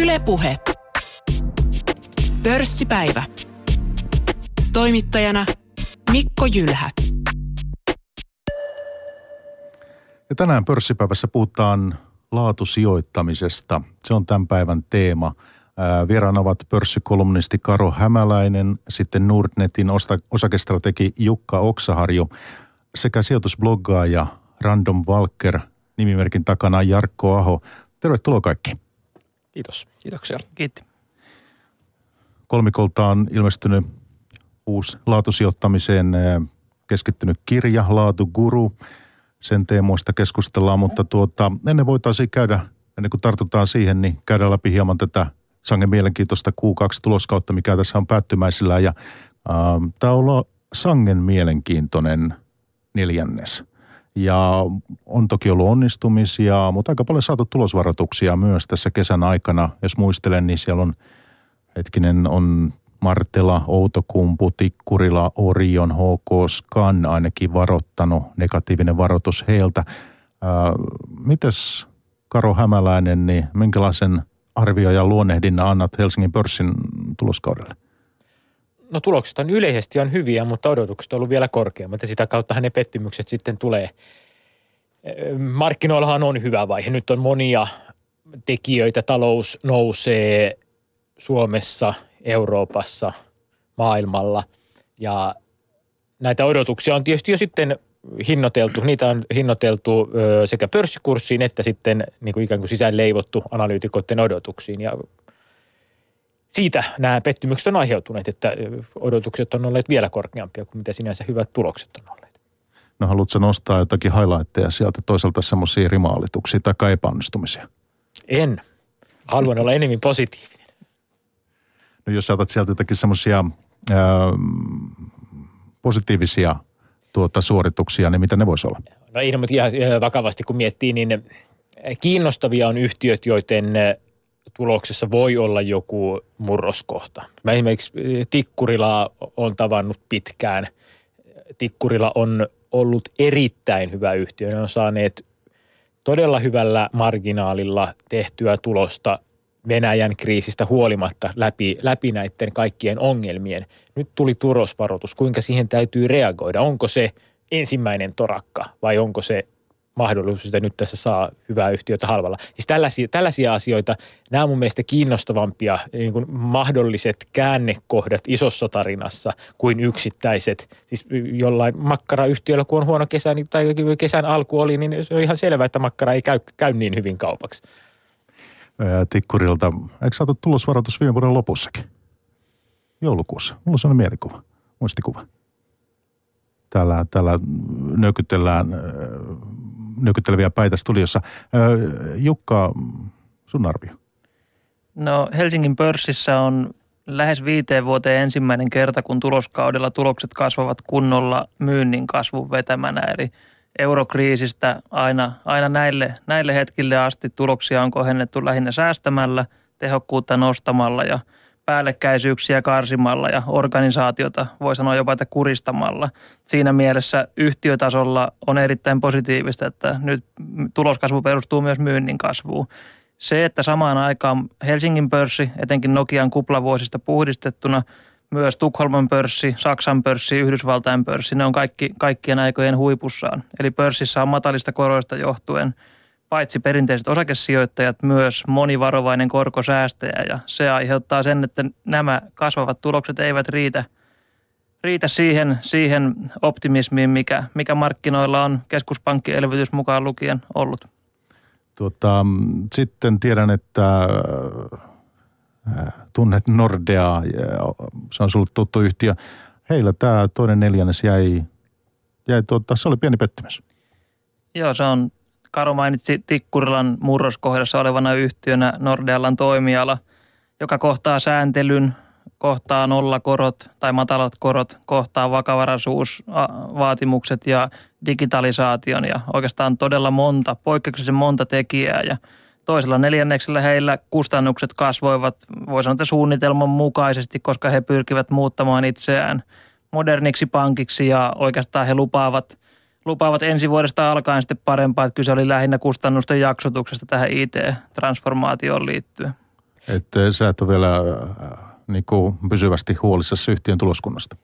Ylepuhe. Pörssipäivä. Toimittajana Mikko Jylhä. Ja tänään pörssipäivässä puhutaan laatusijoittamisesta. Se on tämän päivän teema. Vieraana ovat pörssikolumnisti Karo Hämäläinen, sitten Nordnetin osakestrategi Jukka Oksaharju sekä sijoitusbloggaaja Random Walker, nimimerkin takana Jarkko Aho. Tervetuloa kaikki. Kiitos. Kiitoksia. Kiitti. Kolmikolta on ilmestynyt uusi laatusijoittamiseen keskittynyt kirja, Laatuguru. Sen teemoista keskustellaan, mutta tuota, ennen voitaisiin käydä, ennen kuin tartutaan siihen, niin käydään läpi hieman tätä sangen mielenkiintoista Q2-tuloskautta, mikä tässä on päättymäisillä. Ja, äh, tämä on sangen mielenkiintoinen neljännes. Ja on toki ollut onnistumisia, mutta aika paljon saatu tulosvaroituksia myös tässä kesän aikana. Jos muistelen, niin siellä on, hetkinen, on Martela, Outokumpu, Tikkurila, Orion, HK, Scan ainakin varoittanut, negatiivinen varoitus heiltä. Ää, mites Karo Hämäläinen, niin minkälaisen arvio ja luonnehdinnan annat Helsingin pörssin tuloskaudelle? No tulokset on yleisesti on hyviä, mutta odotukset on ollut vielä korkeammat ja sitä kautta ne pettymykset sitten tulee. Markkinoillahan on hyvä vaihe. Nyt on monia tekijöitä. Talous nousee Suomessa, Euroopassa, maailmalla ja näitä odotuksia on tietysti jo sitten hinnoiteltu, niitä on hinnoiteltu sekä pörssikurssiin että sitten niin kuin ikään kuin sisään leivottu analyytikoiden odotuksiin ja siitä nämä pettymykset on aiheutuneet, että odotukset on olleet vielä korkeampia kuin mitä sinänsä hyvät tulokset on olleet. No haluatko nostaa jotakin highlightteja sieltä toisaalta semmoisia rimaalituksia tai epäonnistumisia? En. Haluan olla enemmän positiivinen. No jos saatat sieltä jotakin semmoisia positiivisia tuota, suorituksia, niin mitä ne voisi olla? No ei, no, mutta ihan vakavasti kun miettii, niin kiinnostavia on yhtiöt, joiden tuloksessa voi olla joku murroskohta. Mä esimerkiksi Tikkurila on tavannut pitkään. Tikkurila on ollut erittäin hyvä yhtiö. Ne on saaneet todella hyvällä marginaalilla tehtyä tulosta Venäjän kriisistä huolimatta läpi, läpi näiden kaikkien ongelmien. Nyt tuli turosvaroitus. Kuinka siihen täytyy reagoida? Onko se ensimmäinen torakka vai onko se mahdollisuus, että nyt tässä saa hyvää yhtiötä halvalla. Siis tällaisia, tällaisia asioita, nämä on mun mielestä kiinnostavampia niin kuin mahdolliset käännekohdat isossa tarinassa kuin yksittäiset. Siis jollain makkarayhtiöllä, kun on huono kesä niin, tai kesän alku oli, niin se on ihan selvää, että makkara ei käy, käy niin hyvin kaupaksi. Tikkurilta, eikö saatu tulosvaroitus viime vuoden lopussakin? Joulukuussa. Mulla on sellainen mielikuva, muistikuva. Täällä, täällä nökytellään nykytteleviä päitä studiossa. Jukka, sun arvio? No Helsingin pörssissä on lähes viiteen vuoteen ensimmäinen kerta, kun tuloskaudella tulokset kasvavat kunnolla myynnin kasvun vetämänä. Eli eurokriisistä aina, aina näille, näille hetkille asti tuloksia on kohennettu lähinnä säästämällä, tehokkuutta nostamalla ja – päällekkäisyyksiä karsimalla ja organisaatiota voi sanoa jopa, että kuristamalla. Siinä mielessä yhtiötasolla on erittäin positiivista, että nyt tuloskasvu perustuu myös myynnin kasvuun. Se, että samaan aikaan Helsingin pörssi, etenkin Nokian kuplavuosista puhdistettuna, myös Tukholman pörssi, Saksan pörssi, Yhdysvaltain pörssi, ne on kaikki, kaikkien aikojen huipussaan. Eli pörssissä on matalista koroista johtuen – paitsi perinteiset osakesijoittajat, myös monivarovainen korkosäästäjä ja se aiheuttaa sen, että nämä kasvavat tulokset eivät riitä, riitä siihen, siihen optimismiin, mikä, mikä markkinoilla on keskuspankkielvytys mukaan lukien ollut. Tuota, sitten tiedän, että äh, tunnet Nordeaa, se on sinulle tuttu yhtiö. Heillä tämä toinen neljännes jäi, jäi tuota, se oli pieni pettymys. Joo, se on Karo mainitsi Tikkurilan murroskohdassa olevana yhtiönä Nordealan toimiala, joka kohtaa sääntelyn, kohtaa nollakorot tai matalat korot, kohtaa vakavaraisuusvaatimukset ja digitalisaation ja oikeastaan todella monta, poikkeuksellisen monta tekijää. Ja Toisella neljänneksellä heillä kustannukset kasvoivat, voi sanoa, suunnitelman mukaisesti, koska he pyrkivät muuttamaan itseään moderniksi pankiksi ja oikeastaan he lupaavat lupaavat ensi vuodesta alkaen sitten parempaa, että kyse oli lähinnä kustannusten jaksotuksesta tähän IT-transformaatioon liittyen. Että sä et ole vielä äh, niin kuin pysyvästi huolissasi yhtiön tuloskunnasta.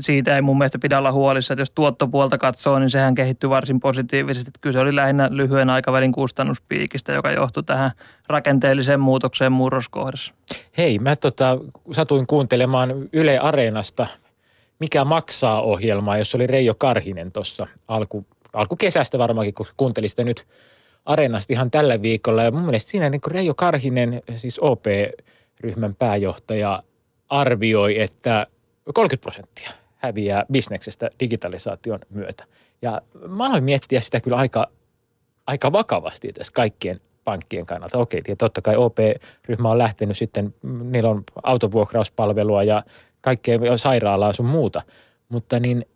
Siitä ei mun mielestä pidä olla huolissa, että jos tuottopuolta katsoo, niin sehän kehittyi varsin positiivisesti. Että kyse oli lähinnä lyhyen aikavälin kustannuspiikistä, joka johtui tähän rakenteelliseen muutokseen murroskohdassa. Hei, mä tota, satuin kuuntelemaan Yle Areenasta Mikä maksaa ohjelmaa, jos oli Reijo Karhinen tuossa alku, alkukesästä varmaankin, kun kuuntelin sitä nyt Areenasta ihan tällä viikolla. Ja mun mielestä siinä niin Reijo Karhinen, siis OP-ryhmän pääjohtaja, arvioi, että 30 prosenttia häviää bisneksestä digitalisaation myötä. Ja mä aloin miettiä sitä kyllä aika, aika vakavasti tässä kaikkien pankkien kannalta. Okei, ja totta kai OP-ryhmä on lähtenyt sitten, niillä on autovuokrauspalvelua ja kaikkea sairaalaa sun muuta. Mutta niin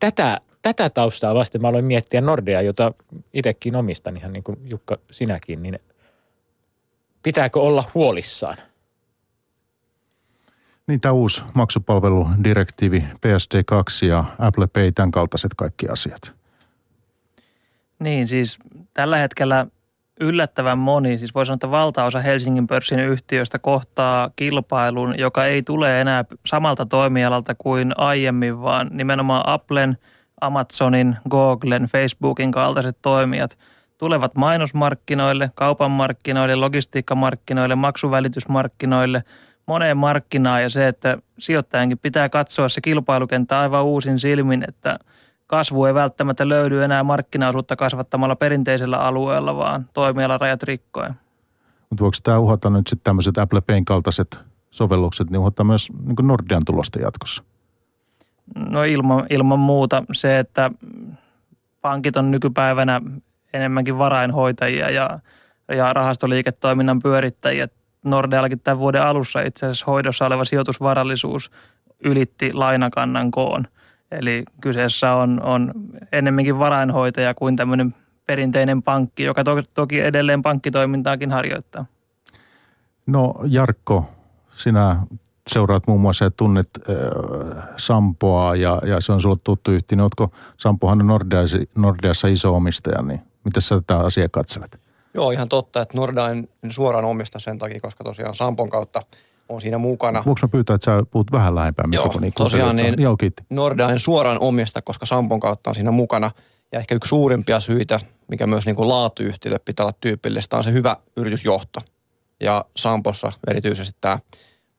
tätä, tätä taustaa vasten mä aloin miettiä Nordea, jota itsekin omistan ihan niin kuin Jukka sinäkin, niin pitääkö olla huolissaan? Niin tämä uusi maksupalveludirektiivi PSD2 ja Apple Pay, tämän kaltaiset kaikki asiat. Niin, siis tällä hetkellä yllättävän moni, siis voi sanoa, että valtaosa Helsingin pörssin yhtiöistä kohtaa kilpailun, joka ei tule enää samalta toimialalta kuin aiemmin, vaan nimenomaan Applen, Amazonin, Googlen, Facebookin kaltaiset toimijat tulevat mainosmarkkinoille, kaupan markkinoille, logistiikkamarkkinoille, maksuvälitysmarkkinoille, moneen markkinaan. Ja se, että sijoittajankin pitää katsoa se kilpailukenttä aivan uusin silmin, että – kasvu ei välttämättä löydy enää markkinaosuutta kasvattamalla perinteisellä alueella, vaan rajat rikkoen. Mutta voiko tämä uhata nyt sitten tämmöiset Apple Payn kaltaiset sovellukset, niin uhata myös niin Nordean tulosta jatkossa? No ilman, ilman muuta se, että pankit on nykypäivänä enemmänkin varainhoitajia ja, ja rahastoliiketoiminnan pyörittäjiä. Nordeallakin tämän vuoden alussa itse asiassa hoidossa oleva sijoitusvarallisuus ylitti lainakannan koon – Eli kyseessä on, on ennemminkin varainhoitaja kuin tämmöinen perinteinen pankki, joka to, toki edelleen pankkitoimintaakin harjoittaa. No Jarkko, sinä seuraat muun muassa ja tunnet äh, Sampoa ja, ja se on sulle tuttu yhtiö. Niin oletko, Sampohan on Nordeassa, Nordeassa iso omistaja, niin miten sä tätä asiaa katselet? Joo, ihan totta, että Nordea en suoraan omista sen takia, koska tosiaan Sampon kautta – on siinä mukana. Voinko mä pyytää, että sä puhut vähän lähempään mikrofoniin? Joo, tosiaan niin Joo, Nordea en suoraan omista, koska Sampon kautta on siinä mukana. Ja ehkä yksi suurimpia syitä, mikä myös niin kuin laatuyhtiölle pitää olla tyypillistä, on se hyvä yritysjohto. Ja Sampossa erityisesti tämä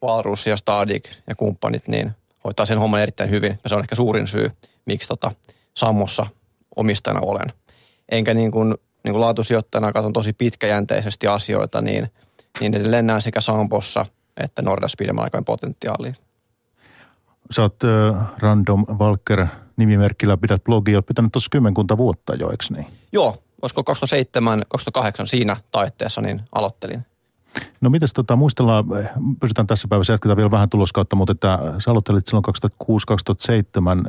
Valrus ja Stadik ja kumppanit, niin hoitaa sen homman erittäin hyvin. Ja se on ehkä suurin syy, miksi tota Sammossa omistajana olen. Enkä niin kuin, niin kuin laatusijoittajana katson tosi pitkäjänteisesti asioita, niin, niin edelleen näen sekä Sampossa – että Nordas pidemmän aikojen potentiaalia. Sä oot äh, Random Walker nimimerkillä pidät blogia, oot pitänyt tuossa kymmenkunta vuotta jo, eikö niin? Joo, olisiko 2007-2008 siinä taitteessa, niin aloittelin. No mitäs tota, muistellaan, pysytään tässä päivässä, jatketaan vielä vähän tuloskautta, mutta että sä aloittelit silloin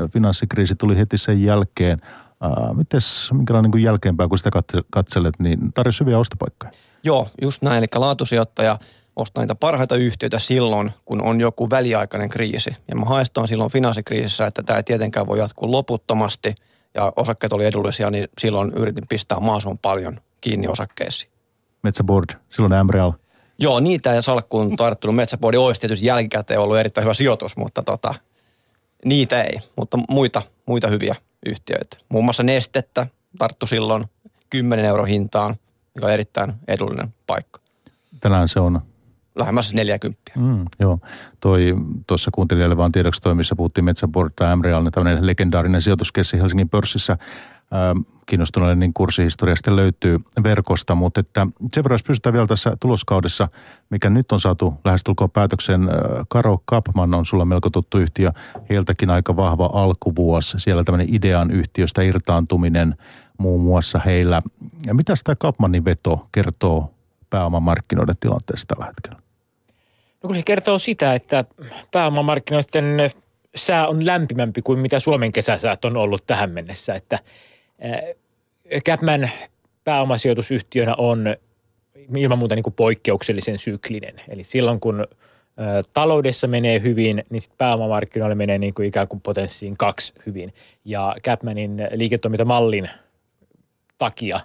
2006-2007, finanssikriisi tuli heti sen jälkeen. Äh, mites, minkälainen niin jälkeenpäin, kun sitä katselet, niin tarjosi hyviä ostopaikkoja? Joo, just näin, eli laatusijoittaja – ostaa niitä parhaita yhtiöitä silloin, kun on joku väliaikainen kriisi. Ja mä haistan silloin finanssikriisissä, että tämä ei tietenkään voi jatkuu loputtomasti ja osakkeet oli edullisia, niin silloin yritin pistää mahdollisimman paljon kiinni osakkeisiin. Metsäboard, silloin MREAL. Joo, niitä ja salkkuun tarttunut Metsäboardi olisi tietysti jälkikäteen ollut erittäin hyvä sijoitus, mutta tota, niitä ei. Mutta muita, muita hyviä yhtiöitä. Muun muassa Nestettä tarttu silloin 10 euro hintaan, mikä on erittäin edullinen paikka. Tänään se on lähemmäs 40. Mm, joo, toi tuossa kuuntelijalle vaan tiedoksi toi, missä puhuttiin Metsäboard tai MREAL, tämmöinen legendaarinen sijoituskessi Helsingin pörssissä. Ähm, kiinnostuneille niin kurssihistoriasta löytyy verkosta, mutta että sen verran, pysytään vielä tässä tuloskaudessa, mikä nyt on saatu lähestulkoon päätöksen, äh, Karo Kapman on sulla melko tuttu yhtiö, heiltäkin aika vahva alkuvuosi, siellä tämmöinen idean yhtiöstä irtaantuminen muun muassa heillä. Ja mitä tämä Kapmanin veto kertoo pääomamarkkinoiden tilanteesta tällä hetkellä? No kun se kertoo sitä, että pääomamarkkinoiden sää on lämpimämpi kuin mitä Suomen kesäsäät on ollut tähän mennessä. Että Capman pääomasijoitusyhtiönä on ilman muuta niin kuin poikkeuksellisen syklinen. Eli silloin kun taloudessa menee hyvin, niin sit pääomamarkkinoille menee niin kuin ikään kuin potenssiin kaksi hyvin. Ja Capmanin liiketoimintamallin takia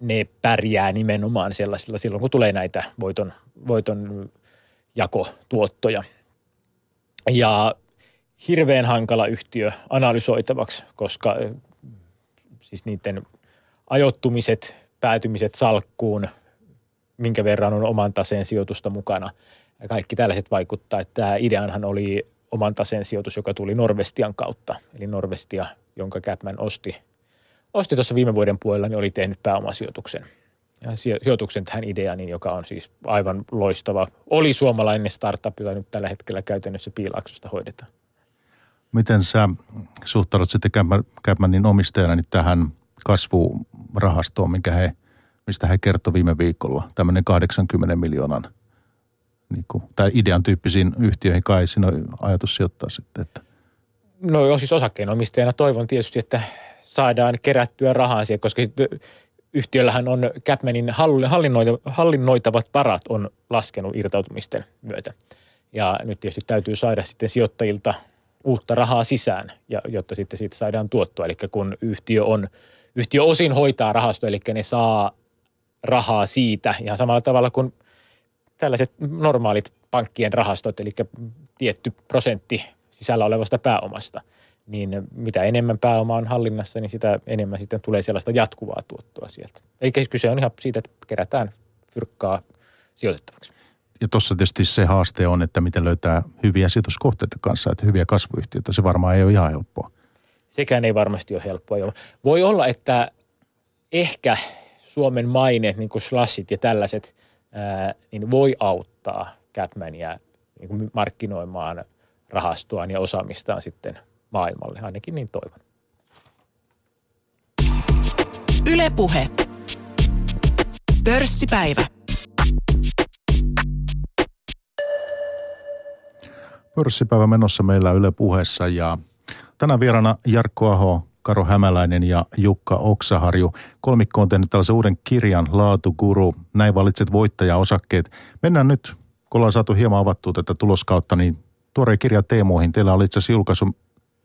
ne pärjää nimenomaan sellaisilla silloin, kun tulee näitä voiton, voiton jakotuottoja. Ja hirveän hankala yhtiö analysoitavaksi, koska siis niiden ajoittumiset, päätymiset salkkuun, minkä verran on oman taseen sijoitusta mukana. Ja kaikki tällaiset vaikuttaa, että tämä ideanhan oli oman taseen sijoitus, joka tuli Norvestian kautta. Eli Norvestia, jonka Capman osti, osti tuossa viime vuoden puolella, niin oli tehnyt pääomasijoituksen. Ja sijoituksen tähän ideaan, niin joka on siis aivan loistava. Oli suomalainen startup, jota nyt tällä hetkellä käytännössä piilaksosta hoidetaan. Miten sä suhtaudut sitten Capmanin omistajana niin tähän kasvurahastoon, minkä he, mistä he kertoi viime viikolla, tämmöinen 80 miljoonan niin kuin, tai idean tyyppisiin yhtiöihin kai siinä on ajatus sijoittaa sitten, että No joo, siis osakkeenomistajana toivon tietysti, että saadaan kerättyä rahaa siihen, koska yhtiöllähän on Capmanin hallinnoitavat varat on laskenut irtautumisten myötä. Ja nyt tietysti täytyy saada sitten sijoittajilta uutta rahaa sisään, ja, jotta sitten siitä saadaan tuottoa. Eli kun yhtiö on, yhtiö osin hoitaa rahasto, eli ne saa rahaa siitä ihan samalla tavalla kuin tällaiset normaalit pankkien rahastot, eli tietty prosentti sisällä olevasta pääomasta, niin mitä enemmän pääoma on hallinnassa, niin sitä enemmän sitten tulee sellaista jatkuvaa tuottoa sieltä. Eli kyse on ihan siitä, että kerätään fyrkkaa sijoitettavaksi. Ja tuossa tietysti se haaste on, että miten löytää hyviä sijoituskohteita kanssa, että hyviä kasvuyhtiöitä. Se varmaan ei ole ihan helppoa. Sekään ei varmasti ole helppoa. Voi olla, että ehkä Suomen maine, niin kuin slashit ja tällaiset, ää, niin voi auttaa Capmania niin kuin markkinoimaan rahastoaan ja osaamistaan sitten maailmalle. Ainakin niin toivon. Ylepuhe. Pörssipäivä. Pörssipäivä menossa meillä Yle puheessa ja tänään vieraana Jarkko Aho, Karo Hämäläinen ja Jukka Oksaharju. Kolmikko on tehnyt tällaisen uuden kirjan Laatuguru. Näin valitset voittaja-osakkeet. Mennään nyt, kun ollaan saatu hieman avattua tätä tuloskautta, niin tuoreen kirja teemoihin. Teillä oli itse asiassa julkaisu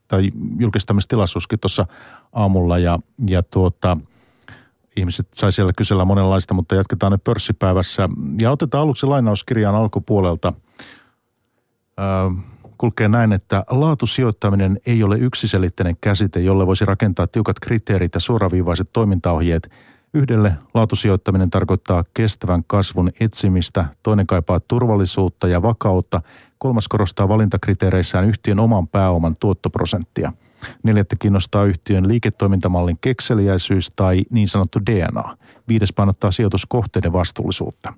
tai julkistamistilaisuuskin tuossa aamulla ja, ja tuota, ihmiset sai siellä kysellä monenlaista, mutta jatketaan nyt pörssipäivässä. Ja otetaan aluksi lainauskirjan alkupuolelta. Öö, kulkee näin, että laatusijoittaminen ei ole yksiselitteinen käsite, jolle voisi rakentaa tiukat kriteerit ja suoraviivaiset toimintaohjeet. Yhdelle laatusijoittaminen tarkoittaa kestävän kasvun etsimistä, toinen kaipaa turvallisuutta ja vakautta, kolmas korostaa valintakriteereissään yhtiön oman pääoman tuottoprosenttia. Neljättä kiinnostaa yhtiön liiketoimintamallin kekseliäisyys tai niin sanottu DNA. Viides painottaa sijoituskohteiden vastuullisuutta.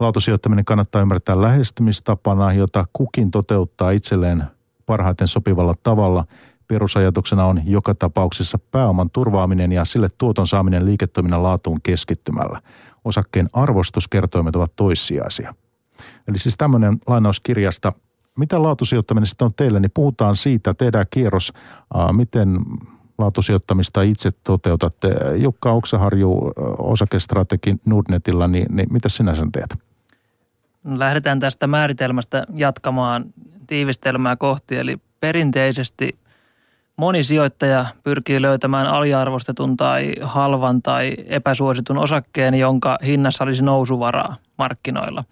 Laatusijoittaminen kannattaa ymmärtää lähestymistapana, jota kukin toteuttaa itselleen parhaiten sopivalla tavalla. Perusajatuksena on joka tapauksessa pääoman turvaaminen ja sille tuoton saaminen liiketoiminnan laatuun keskittymällä. Osakkeen arvostuskertoimet ovat toissijaisia. Eli siis tämmöinen lainaus kirjasta. Mitä laatusijoittaminen sitten on teille, niin puhutaan siitä, tehdään kierros, miten laatusijoittamista itse toteutatte. Jukka Oksaharju, osakestrategi Nordnetilla, niin, niin mitä sinä sen teet? Lähdetään tästä määritelmästä jatkamaan tiivistelmää kohti. Eli perinteisesti moni sijoittaja pyrkii löytämään aliarvostetun tai halvan tai epäsuositun osakkeen, jonka hinnassa olisi nousuvaraa markkinoilla.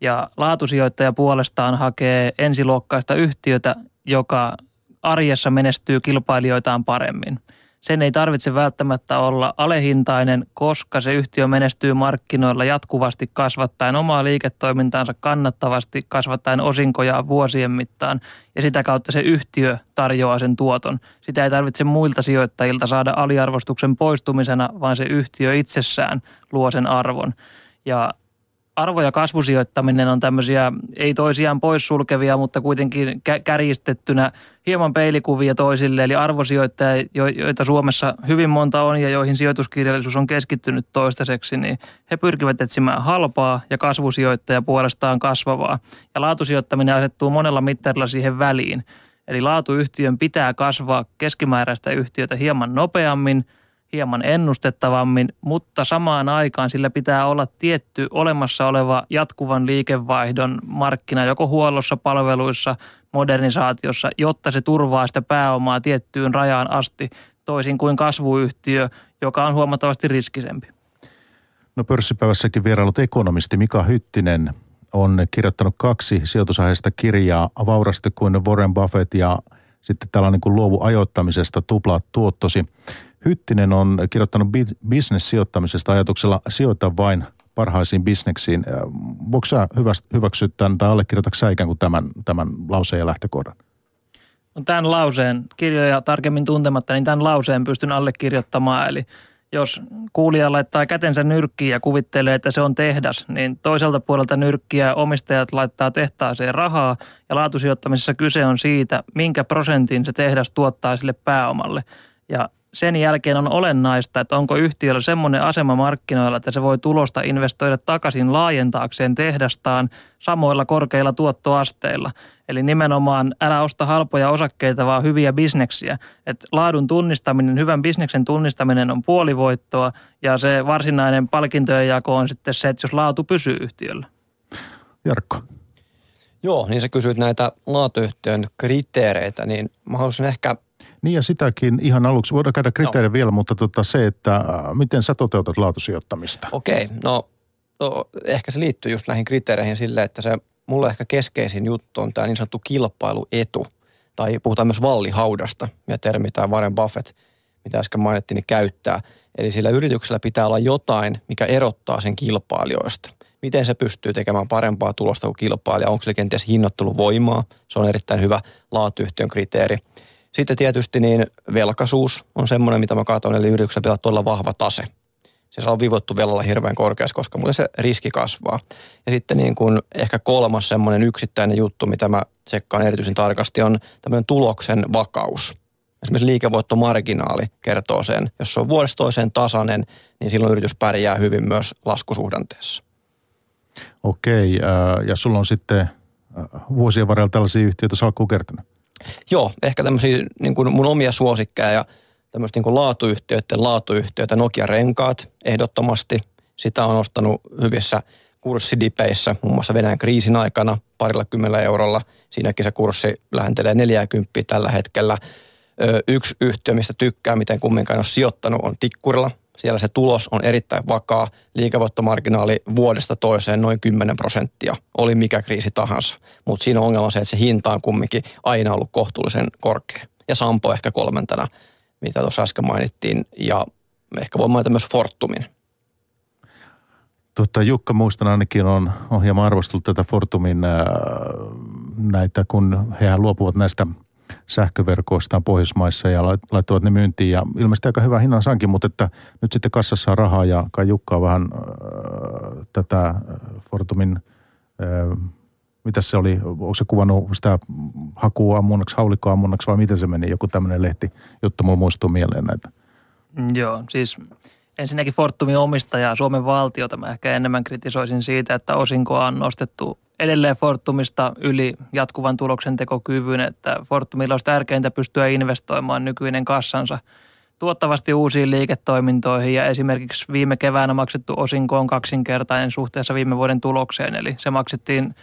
Ja laatusijoittaja puolestaan hakee ensiluokkaista yhtiötä, joka arjessa menestyy kilpailijoitaan paremmin – sen ei tarvitse välttämättä olla alehintainen, koska se yhtiö menestyy markkinoilla jatkuvasti kasvattaen omaa liiketoimintaansa kannattavasti, kasvattaen osinkoja vuosien mittaan ja sitä kautta se yhtiö tarjoaa sen tuoton. Sitä ei tarvitse muilta sijoittajilta saada aliarvostuksen poistumisena, vaan se yhtiö itsessään luo sen arvon. Ja arvo- ja kasvusijoittaminen on tämmöisiä ei toisiaan poissulkevia, mutta kuitenkin kärjistettynä hieman peilikuvia toisille. Eli arvosijoittajia, joita Suomessa hyvin monta on ja joihin sijoituskirjallisuus on keskittynyt toistaiseksi, niin he pyrkivät etsimään halpaa ja kasvusijoittaja puolestaan kasvavaa. Ja laatusijoittaminen asettuu monella mittarilla siihen väliin. Eli laatuyhtiön pitää kasvaa keskimääräistä yhtiötä hieman nopeammin – hieman ennustettavammin, mutta samaan aikaan sillä pitää olla tietty olemassa oleva jatkuvan liikevaihdon markkina, joko huollossa, palveluissa, modernisaatiossa, jotta se turvaa sitä pääomaa tiettyyn rajaan asti, toisin kuin kasvuyhtiö, joka on huomattavasti riskisempi. No pörssipäivässäkin vierailut ekonomisti Mika Hyttinen on kirjoittanut kaksi sijoitusaiheista kirjaa, Vaurasti kuin Warren Buffett ja sitten tällainen kuin luovu ajoittamisesta tuplaa tuottosi. Hyttinen on kirjoittanut business-sijoittamisesta ajatuksella sijoita vain parhaisiin bisneksiin. Voiko sä hyväksyä tämän tai allekirjoitatko sä ikään kuin tämän, tämän lauseen ja lähtökohdan? No tämän lauseen, kirjoja tarkemmin tuntematta, niin tämän lauseen pystyn allekirjoittamaan. Eli jos kuulija laittaa kätensä nyrkkiin ja kuvittelee, että se on tehdas, niin toiselta puolelta nyrkkiä omistajat laittaa tehtaaseen rahaa ja laatusijoittamisessa kyse on siitä, minkä prosentin se tehdas tuottaa sille pääomalle. Ja sen jälkeen on olennaista, että onko yhtiöllä semmoinen asema markkinoilla, että se voi tulosta investoida takaisin laajentaakseen tehdastaan samoilla korkeilla tuottoasteilla. Eli nimenomaan älä osta halpoja osakkeita, vaan hyviä bisneksiä. Et laadun tunnistaminen, hyvän bisneksen tunnistaminen on puolivoittoa ja se varsinainen palkintojen jako on sitten se, että jos laatu pysyy yhtiöllä. Jarkko. Joo, niin sä kysyit näitä laatuyhtiön kriteereitä, niin mä haluaisin ehkä niin ja sitäkin ihan aluksi, voidaan käydä kriteerin no. vielä, mutta tota se, että äh, miten sä toteutat laatusijoittamista? Okei, okay, no, no ehkä se liittyy just näihin kriteereihin sille, että se mulle ehkä keskeisin juttu on tämä niin sanottu kilpailuetu. Tai puhutaan myös vallihaudasta, ja termi tai Warren Buffett, mitä äsken mainittiin, niin käyttää. Eli sillä yrityksellä pitää olla jotain, mikä erottaa sen kilpailijoista. Miten se pystyy tekemään parempaa tulosta kuin kilpailija? Onko se kenties hinnoitteluvoimaa? Se on erittäin hyvä laatuyhtiön kriteeri. Sitten tietysti niin velkaisuus on semmoinen, mitä mä katson, eli yrityksellä pitää todella vahva tase. Se saa vivottu velalla hirveän korkeassa, koska mulle se riski kasvaa. Ja sitten niin kuin ehkä kolmas semmoinen yksittäinen juttu, mitä mä tsekkaan erityisen tarkasti, on tämmöinen tuloksen vakaus. Esimerkiksi liikevoittomarginaali kertoo sen. Jos se on vuodesta toiseen tasainen, niin silloin yritys pärjää hyvin myös laskusuhdanteessa. Okei, ja sulla on sitten vuosien varrella tällaisia yhtiöitä salkkuun kertynyt? Joo, ehkä tämmöisiä niin kuin mun omia suosikkeja ja tämmöistä niin kuin laatuyhtiöiden laatuyhtiöitä, Nokia-renkaat ehdottomasti. Sitä on ostanut hyvissä kurssidipeissä, muun muassa Venäjän kriisin aikana parilla kymmenellä eurolla. Siinäkin se kurssi lähentelee 40 tällä hetkellä. Yksi yhtiö, mistä tykkää, miten kumminkaan on sijoittanut, on Tikkurilla. Siellä se tulos on erittäin vakaa. Liikevoittomarginaali vuodesta toiseen noin 10 prosenttia, oli mikä kriisi tahansa. Mutta siinä on ongelma se, että se hinta on kumminkin aina ollut kohtuullisen korkea. Ja Sampo ehkä kolmantena, mitä tuossa äsken mainittiin. Ja ehkä voi mainita myös Fortumin. Tota, Jukka muistan ainakin on, hieman arvostellut tätä Fortumin ää, näitä, kun hehän luopuvat näistä – sähköverkoistaan Pohjoismaissa ja laittavat ne myyntiin. Ja ilmeisesti aika hyvä hinnan sankin, mutta että nyt sitten kassassa on rahaa ja kai Jukka on vähän äh, tätä Fortumin, äh, mitä se oli, onko se kuvannut sitä hakua ammunnaksi, haulikkoa ammunnaksi vai miten se meni, joku tämmöinen lehti, jotta mulla muistuu mieleen näitä. Joo, siis ensinnäkin Fortumin omistajaa, Suomen valtiota, mä ehkä enemmän kritisoisin siitä, että osinkoa on nostettu edelleen Fortumista yli jatkuvan tuloksen tekokyvyn, että Fortumilla olisi tärkeintä pystyä investoimaan nykyinen kassansa tuottavasti uusiin liiketoimintoihin. Ja esimerkiksi viime keväänä maksettu osinko on kaksinkertainen suhteessa viime vuoden tulokseen, eli se maksettiin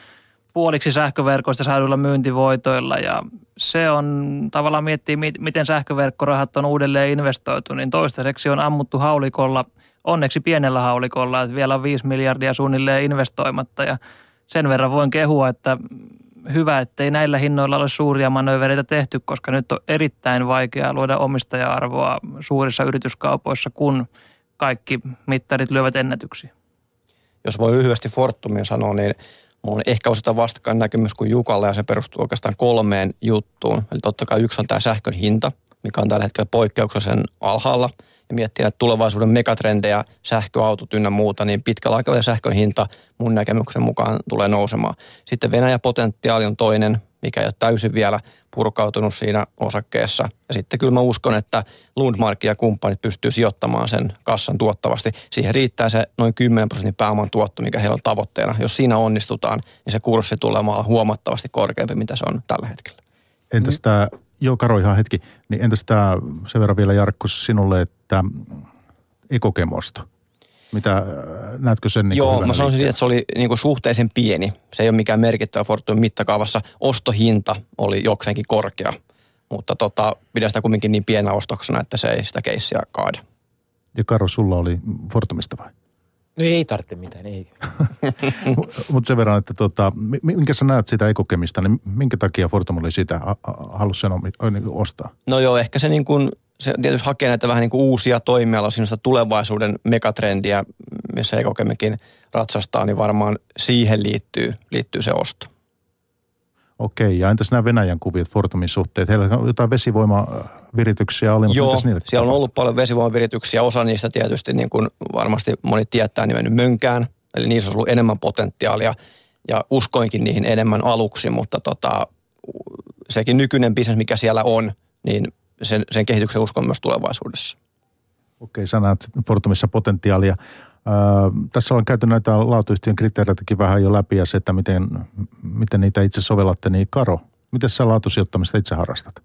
puoliksi sähköverkoista saaduilla myyntivoitoilla. Ja se on tavallaan miettiä, miten sähköverkkorahat on uudelleen investoitu, niin toistaiseksi on ammuttu haulikolla, onneksi pienellä haulikolla, että vielä on 5 miljardia suunnilleen investoimatta. Ja sen verran voin kehua, että hyvä, ettei näillä hinnoilla ole suuria manöövereitä tehty, koska nyt on erittäin vaikeaa luoda omistaja-arvoa suurissa yrityskaupoissa, kun kaikki mittarit lyövät ennätyksiä. Jos voi lyhyesti Fortumin sanoa, niin mulla on ehkä osata vastakkain näkemys kuin Jukalla ja se perustuu oikeastaan kolmeen juttuun. Eli totta kai yksi on tämä sähkön hinta, mikä on tällä hetkellä poikkeuksellisen alhaalla – ja miettii näitä tulevaisuuden megatrendejä, sähköautot ynnä muuta, niin pitkällä aikavälillä sähkön hinta mun näkemyksen mukaan tulee nousemaan. Sitten Venäjä potentiaali on toinen, mikä ei ole täysin vielä purkautunut siinä osakkeessa. Ja sitten kyllä mä uskon, että Lundmark ja kumppanit pystyy sijoittamaan sen kassan tuottavasti. Siihen riittää se noin 10 prosentin pääoman tuotto, mikä heillä on tavoitteena. Jos siinä onnistutaan, niin se kurssi tulee huomattavasti korkeampi, mitä se on tällä hetkellä. Entäs tämä Joo, Karo ihan hetki. Niin entäs tämä sen verran vielä Jarkko sinulle, että ekokemosto? Mitä, näetkö sen niin Joo, mä sanoisin, että se oli niin kuin suhteellisen pieni. Se ei ole mikään merkittävä Fortumin mittakaavassa. Ostohinta oli jokseenkin korkea, mutta tota, pidän sitä kumminkin niin pienä ostoksena, että se ei sitä keissiä kaada. Ja Karo, sulla oli Fortumista vai? No ei tarvitse mitään, ei. Mutta sen verran, että tota, minkä sä näet sitä ekokemista, niin minkä takia Fortum oli sitä halusi sen niin ostaa? No joo, ehkä se niin kuin, se tietysti hakee näitä vähän niin kuin uusia toimialoja, sinusta tulevaisuuden megatrendiä, missä ekokemikin ratsastaa, niin varmaan siihen liittyy, liittyy se osto. Okei, ja entäs nämä Venäjän kuviot Fortumin suhteet? Heillä on jotain vesivoimavirityksiä oli, mutta Joo, siellä on ollut paljon vesivoimavirityksiä. Osa niistä tietysti, niin kuin varmasti moni tietää, niin mennyt mönkään. Eli niissä on ollut enemmän potentiaalia ja uskoinkin niihin enemmän aluksi, mutta tota, sekin nykyinen bisnes, mikä siellä on, niin sen, sen kehityksen uskon myös tulevaisuudessa. Okei, sä näet Fortumissa potentiaalia. Öö, tässä on käyty näitä laatuyhtiön kriteereitäkin vähän jo läpi ja se, että miten, miten niitä itse sovellatte, niin Karo, miten sä laatusijoittamista itse harrastat?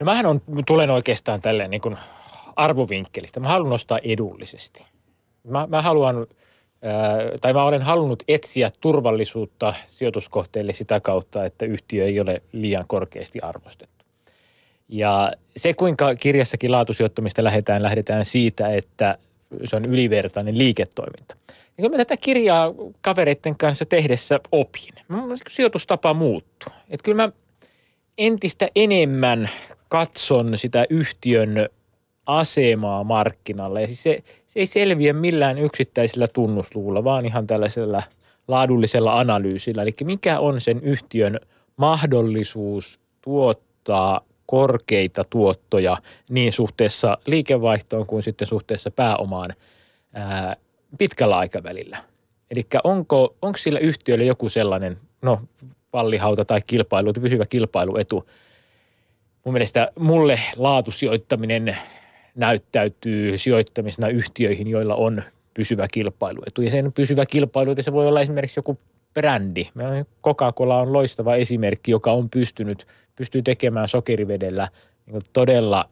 No mähän on, tulen oikeastaan tälleen niin kuin arvovinkkelistä. Mä haluan nostaa edullisesti. Mä, mä haluan, ää, tai mä olen halunnut etsiä turvallisuutta sijoituskohteille sitä kautta, että yhtiö ei ole liian korkeasti arvostettu. Ja se, kuinka kirjassakin laatusijoittamista lähdetään, lähdetään siitä, että se on ylivertainen liiketoiminta. Ja kun mä tätä kirjaa kavereiden kanssa tehdessä opin, sijoitustapa muuttuu. Että kyllä mä entistä enemmän katson sitä yhtiön asemaa markkinalle. Ja siis se, se ei selviä millään yksittäisellä tunnusluvulla, vaan ihan tällaisella laadullisella analyysillä. Eli mikä on sen yhtiön mahdollisuus tuottaa korkeita tuottoja niin suhteessa liikevaihtoon kuin sitten suhteessa pääomaan ää, pitkällä aikavälillä. Eli onko, onko sillä yhtiöllä joku sellainen, no vallihauta tai kilpailu, pysyvä kilpailuetu. Mun mielestä mulle laatusijoittaminen näyttäytyy sijoittamisena yhtiöihin, joilla on pysyvä kilpailuetu. Ja sen pysyvä kilpailuetu, se voi olla esimerkiksi joku brändi. Coca-Cola on loistava esimerkki, joka on pystynyt – pystyy tekemään sokerivedellä niin todella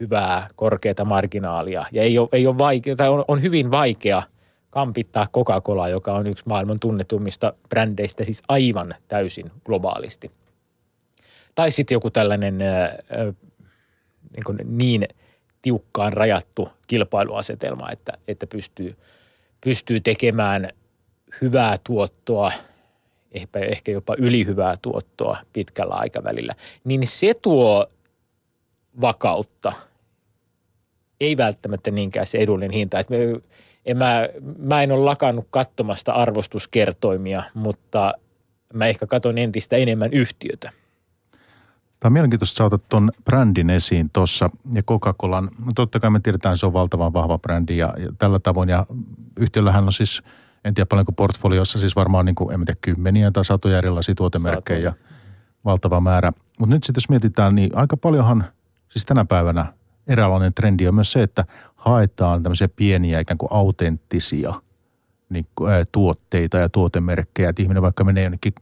hyvää, korkeata marginaalia. Ja ei ole, ei ole vaikea, tai on, on hyvin vaikea kampittaa Coca-Colaa, joka on yksi maailman tunnetummista brändeistä, siis aivan täysin globaalisti. Tai sitten joku tällainen äh, niin, niin tiukkaan rajattu kilpailuasetelma, että, että pystyy, pystyy tekemään hyvää tuottoa – ehkä, ehkä jopa ylihyvää tuottoa pitkällä aikavälillä, niin se tuo vakautta, ei välttämättä niinkään se edullinen hinta. Että me, en mä, mä en ole lakannut katsomasta arvostuskertoimia, mutta mä ehkä katson entistä enemmän yhtiötä. Tämä on mielenkiintoista, että otat tuon brändin esiin tuossa ja Coca-Colan. No totta kai me tiedetään, se on valtavan vahva brändi ja, ja tällä tavoin. Ja yhtiöllähän on siis – en tiedä paljonko portfoliossa, siis varmaan niin kuin, en tiedä, kymmeniä tai satoja erilaisia tuotemerkkejä ja valtava määrä. Mutta nyt sitten jos mietitään, niin aika paljonhan, siis tänä päivänä eräänlainen trendi on myös se, että haetaan tämmöisiä pieniä ikään kuin autenttisia niin, ää, tuotteita ja tuotemerkkejä. Että ihminen vaikka menee jonnekin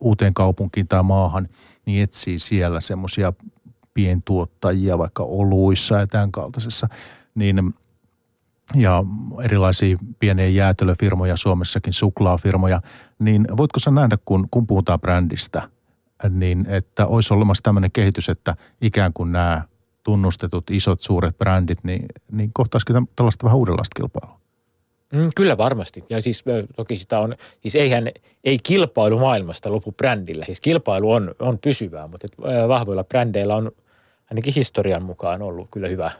uuteen kaupunkiin tai maahan, niin etsii siellä semmoisia pientuottajia vaikka oluissa ja tämän kaltaisessa. Niin ja erilaisia pieniä jäätelöfirmoja Suomessakin, suklaafirmoja, niin voitko sä nähdä, kun, kun puhutaan brändistä, niin että olisi olemassa tämmöinen kehitys, että ikään kuin nämä tunnustetut isot suuret brändit, niin, niin kohtaisikin tällaista vähän uudenlaista kilpailua? Mm, kyllä varmasti. Ja siis toki sitä on, siis eihän, ei kilpailu maailmasta lopu brändillä. Siis kilpailu on, on pysyvää, mutta et, vahvoilla brändeillä on ainakin historian mukaan ollut kyllä hyvä,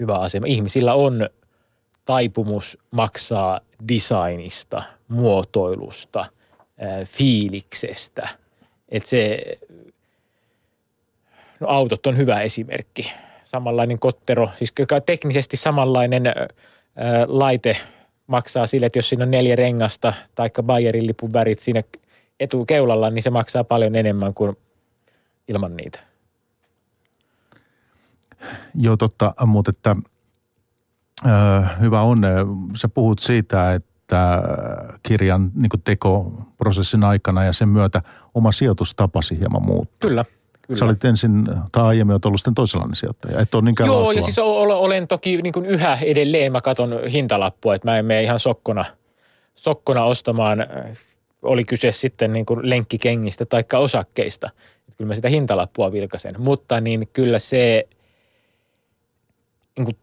hyvä asema. Ihmisillä on – taipumus maksaa designista, muotoilusta, fiiliksestä. Että se, no autot on hyvä esimerkki. Samanlainen kottero, siis teknisesti samanlainen laite maksaa sille, että jos siinä on neljä rengasta tai Bayerin lipun värit siinä etukeulalla, niin se maksaa paljon enemmän kuin ilman niitä. Joo, totta, mutta että – hyvä on. Sä puhut siitä, että kirjan niin tekoprosessin aikana ja sen myötä oma sijoitustapasi hieman muuttuu. Kyllä. Kyllä. Sä olit ensin, tai aiemmin olet ollut sitten toisenlainen sijoittaja. Et ole niinkään Joo, laatua. ja siis olen toki niin kuin yhä edelleen, mä katson hintalappua, että mä en mene ihan sokkona, sokkona ostamaan, oli kyse sitten niin kuin lenkkikengistä tai osakkeista. Kyllä mä sitä hintalappua vilkasen, mutta niin kyllä se niin kuin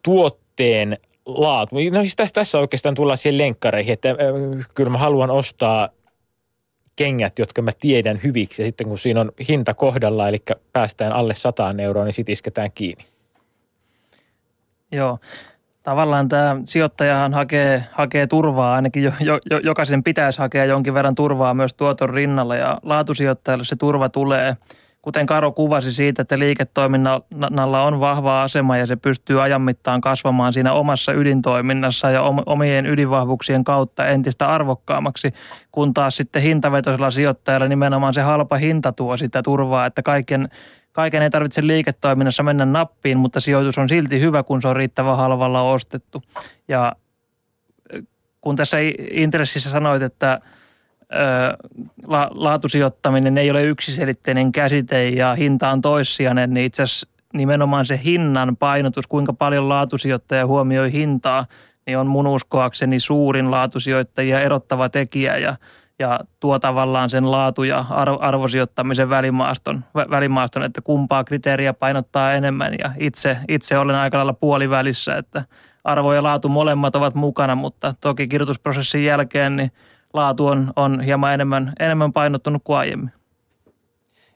tuotteen laatu. No siis tässä, tässä oikeastaan tullaan siihen lenkkareihin, että äh, kyllä mä haluan ostaa kengät, jotka mä tiedän hyviksi. Ja sitten kun siinä on hinta kohdalla, eli päästään alle 100 euroa, niin sitten isketään kiinni. Joo. Tavallaan tämä sijoittajahan hakee, hakee turvaa, ainakin jo, jo, jokaisen pitäisi hakea jonkin verran turvaa myös tuoton rinnalla ja laatusijoittajalle se turva tulee – kuten Karo kuvasi siitä, että liiketoiminnalla on vahva asema ja se pystyy ajan mittaan kasvamaan siinä omassa ydintoiminnassa ja omien ydinvahvuuksien kautta entistä arvokkaammaksi, kun taas sitten hintavetoisella sijoittajalla nimenomaan se halpa hinta tuo sitä turvaa, että kaiken, kaiken ei tarvitse liiketoiminnassa mennä nappiin, mutta sijoitus on silti hyvä, kun se on riittävän halvalla ostettu. Ja kun tässä intressissä sanoit, että – la, laatusijoittaminen ei ole yksiselitteinen käsite ja hinta on toissijainen, niin itse asiassa nimenomaan se hinnan painotus, kuinka paljon laatusijoittaja huomioi hintaa, niin on mun uskoakseni suurin laatusijoittajia erottava tekijä ja, ja tuo tavallaan sen laatu- ja arvosijoittamisen välimaaston, välimaaston, että kumpaa kriteeriä painottaa enemmän. Ja itse, itse olen aika lailla puolivälissä, että arvo ja laatu molemmat ovat mukana, mutta toki kirjoitusprosessin jälkeen niin – laatu on, on hieman enemmän, enemmän painottunut kuin aiemmin.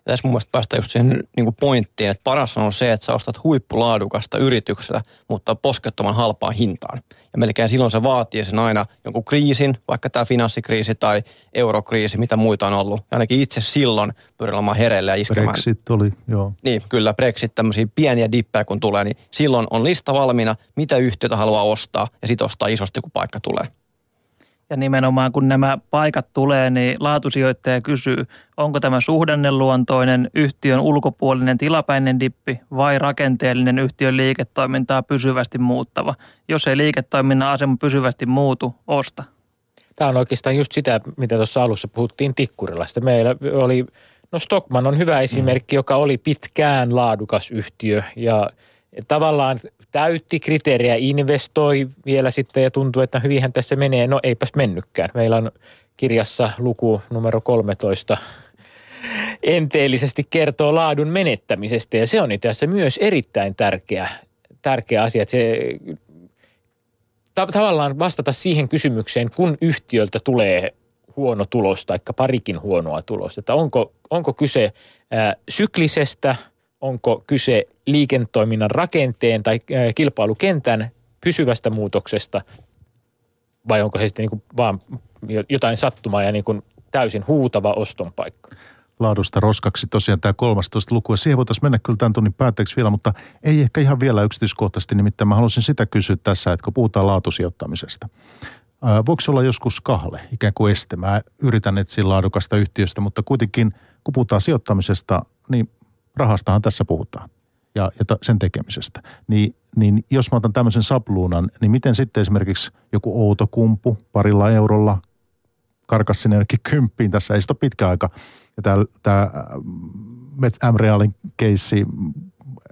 Ja tässä mun mielestä päästään just siihen niin pointtiin, että paras on se, että sä ostat huippulaadukasta yrityksellä, mutta poskettoman halpaan hintaan. Ja melkein silloin se vaatii sen aina jonkun kriisin, vaikka tämä finanssikriisi tai eurokriisi, mitä muita on ollut. Ja ainakin itse silloin pyrin olemaan hereille ja iskemään. Brexit oli, joo. Niin, kyllä, Brexit, tämmöisiä pieniä dippejä kun tulee, niin silloin on lista valmiina, mitä yhtiötä haluaa ostaa ja sitten ostaa isosti, kun paikka tulee. Ja nimenomaan kun nämä paikat tulee, niin laatusijoittaja kysyy, onko tämä suhdanneluontoinen yhtiön ulkopuolinen tilapäinen dippi vai rakenteellinen yhtiön liiketoimintaa pysyvästi muuttava. Jos ei liiketoiminnan asema pysyvästi muutu, osta. Tämä on oikeastaan just sitä, mitä tuossa alussa puhuttiin Tikkurilasta. Meillä oli, no Stockman on hyvä esimerkki, mm. joka oli pitkään laadukas yhtiö ja tavallaan täytti kriteeriä, investoi vielä sitten ja tuntuu, että hyvinhän tässä menee. No eipäs mennykään. Meillä on kirjassa luku numero 13 enteellisesti kertoo laadun menettämisestä ja se on itse asiassa myös erittäin tärkeä, tärkeä asia, että se tavallaan vastata siihen kysymykseen, kun yhtiöltä tulee huono tulos tai parikin huonoa tulosta, että onko, onko kyse ää, syklisestä – onko kyse liiketoiminnan rakenteen tai äh, kilpailukentän pysyvästä muutoksesta vai onko se sitten niin kuin vaan jotain sattumaa ja niin kuin täysin huutava oston paikka. Laadusta roskaksi tosiaan tämä 13 luku. Ja siihen voitaisiin mennä kyllä tämän tunnin päätteeksi vielä, mutta ei ehkä ihan vielä yksityiskohtaisesti. Nimittäin mä haluaisin sitä kysyä tässä, että kun puhutaan laatusijoittamisesta. Ää, voiko se olla joskus kahle, ikään kuin este? Mä yritän etsiä laadukasta yhtiöstä, mutta kuitenkin kun puhutaan sijoittamisesta, niin rahastahan tässä puhutaan ja, ja sen tekemisestä. Niin, niin jos mä otan tämmöisen sapluunan, niin miten sitten esimerkiksi joku outokumpu parilla eurolla karkas sinne kymppiin, tässä ei sitä ole pitkä aika. Ja tämä, tämä M-Realin keissi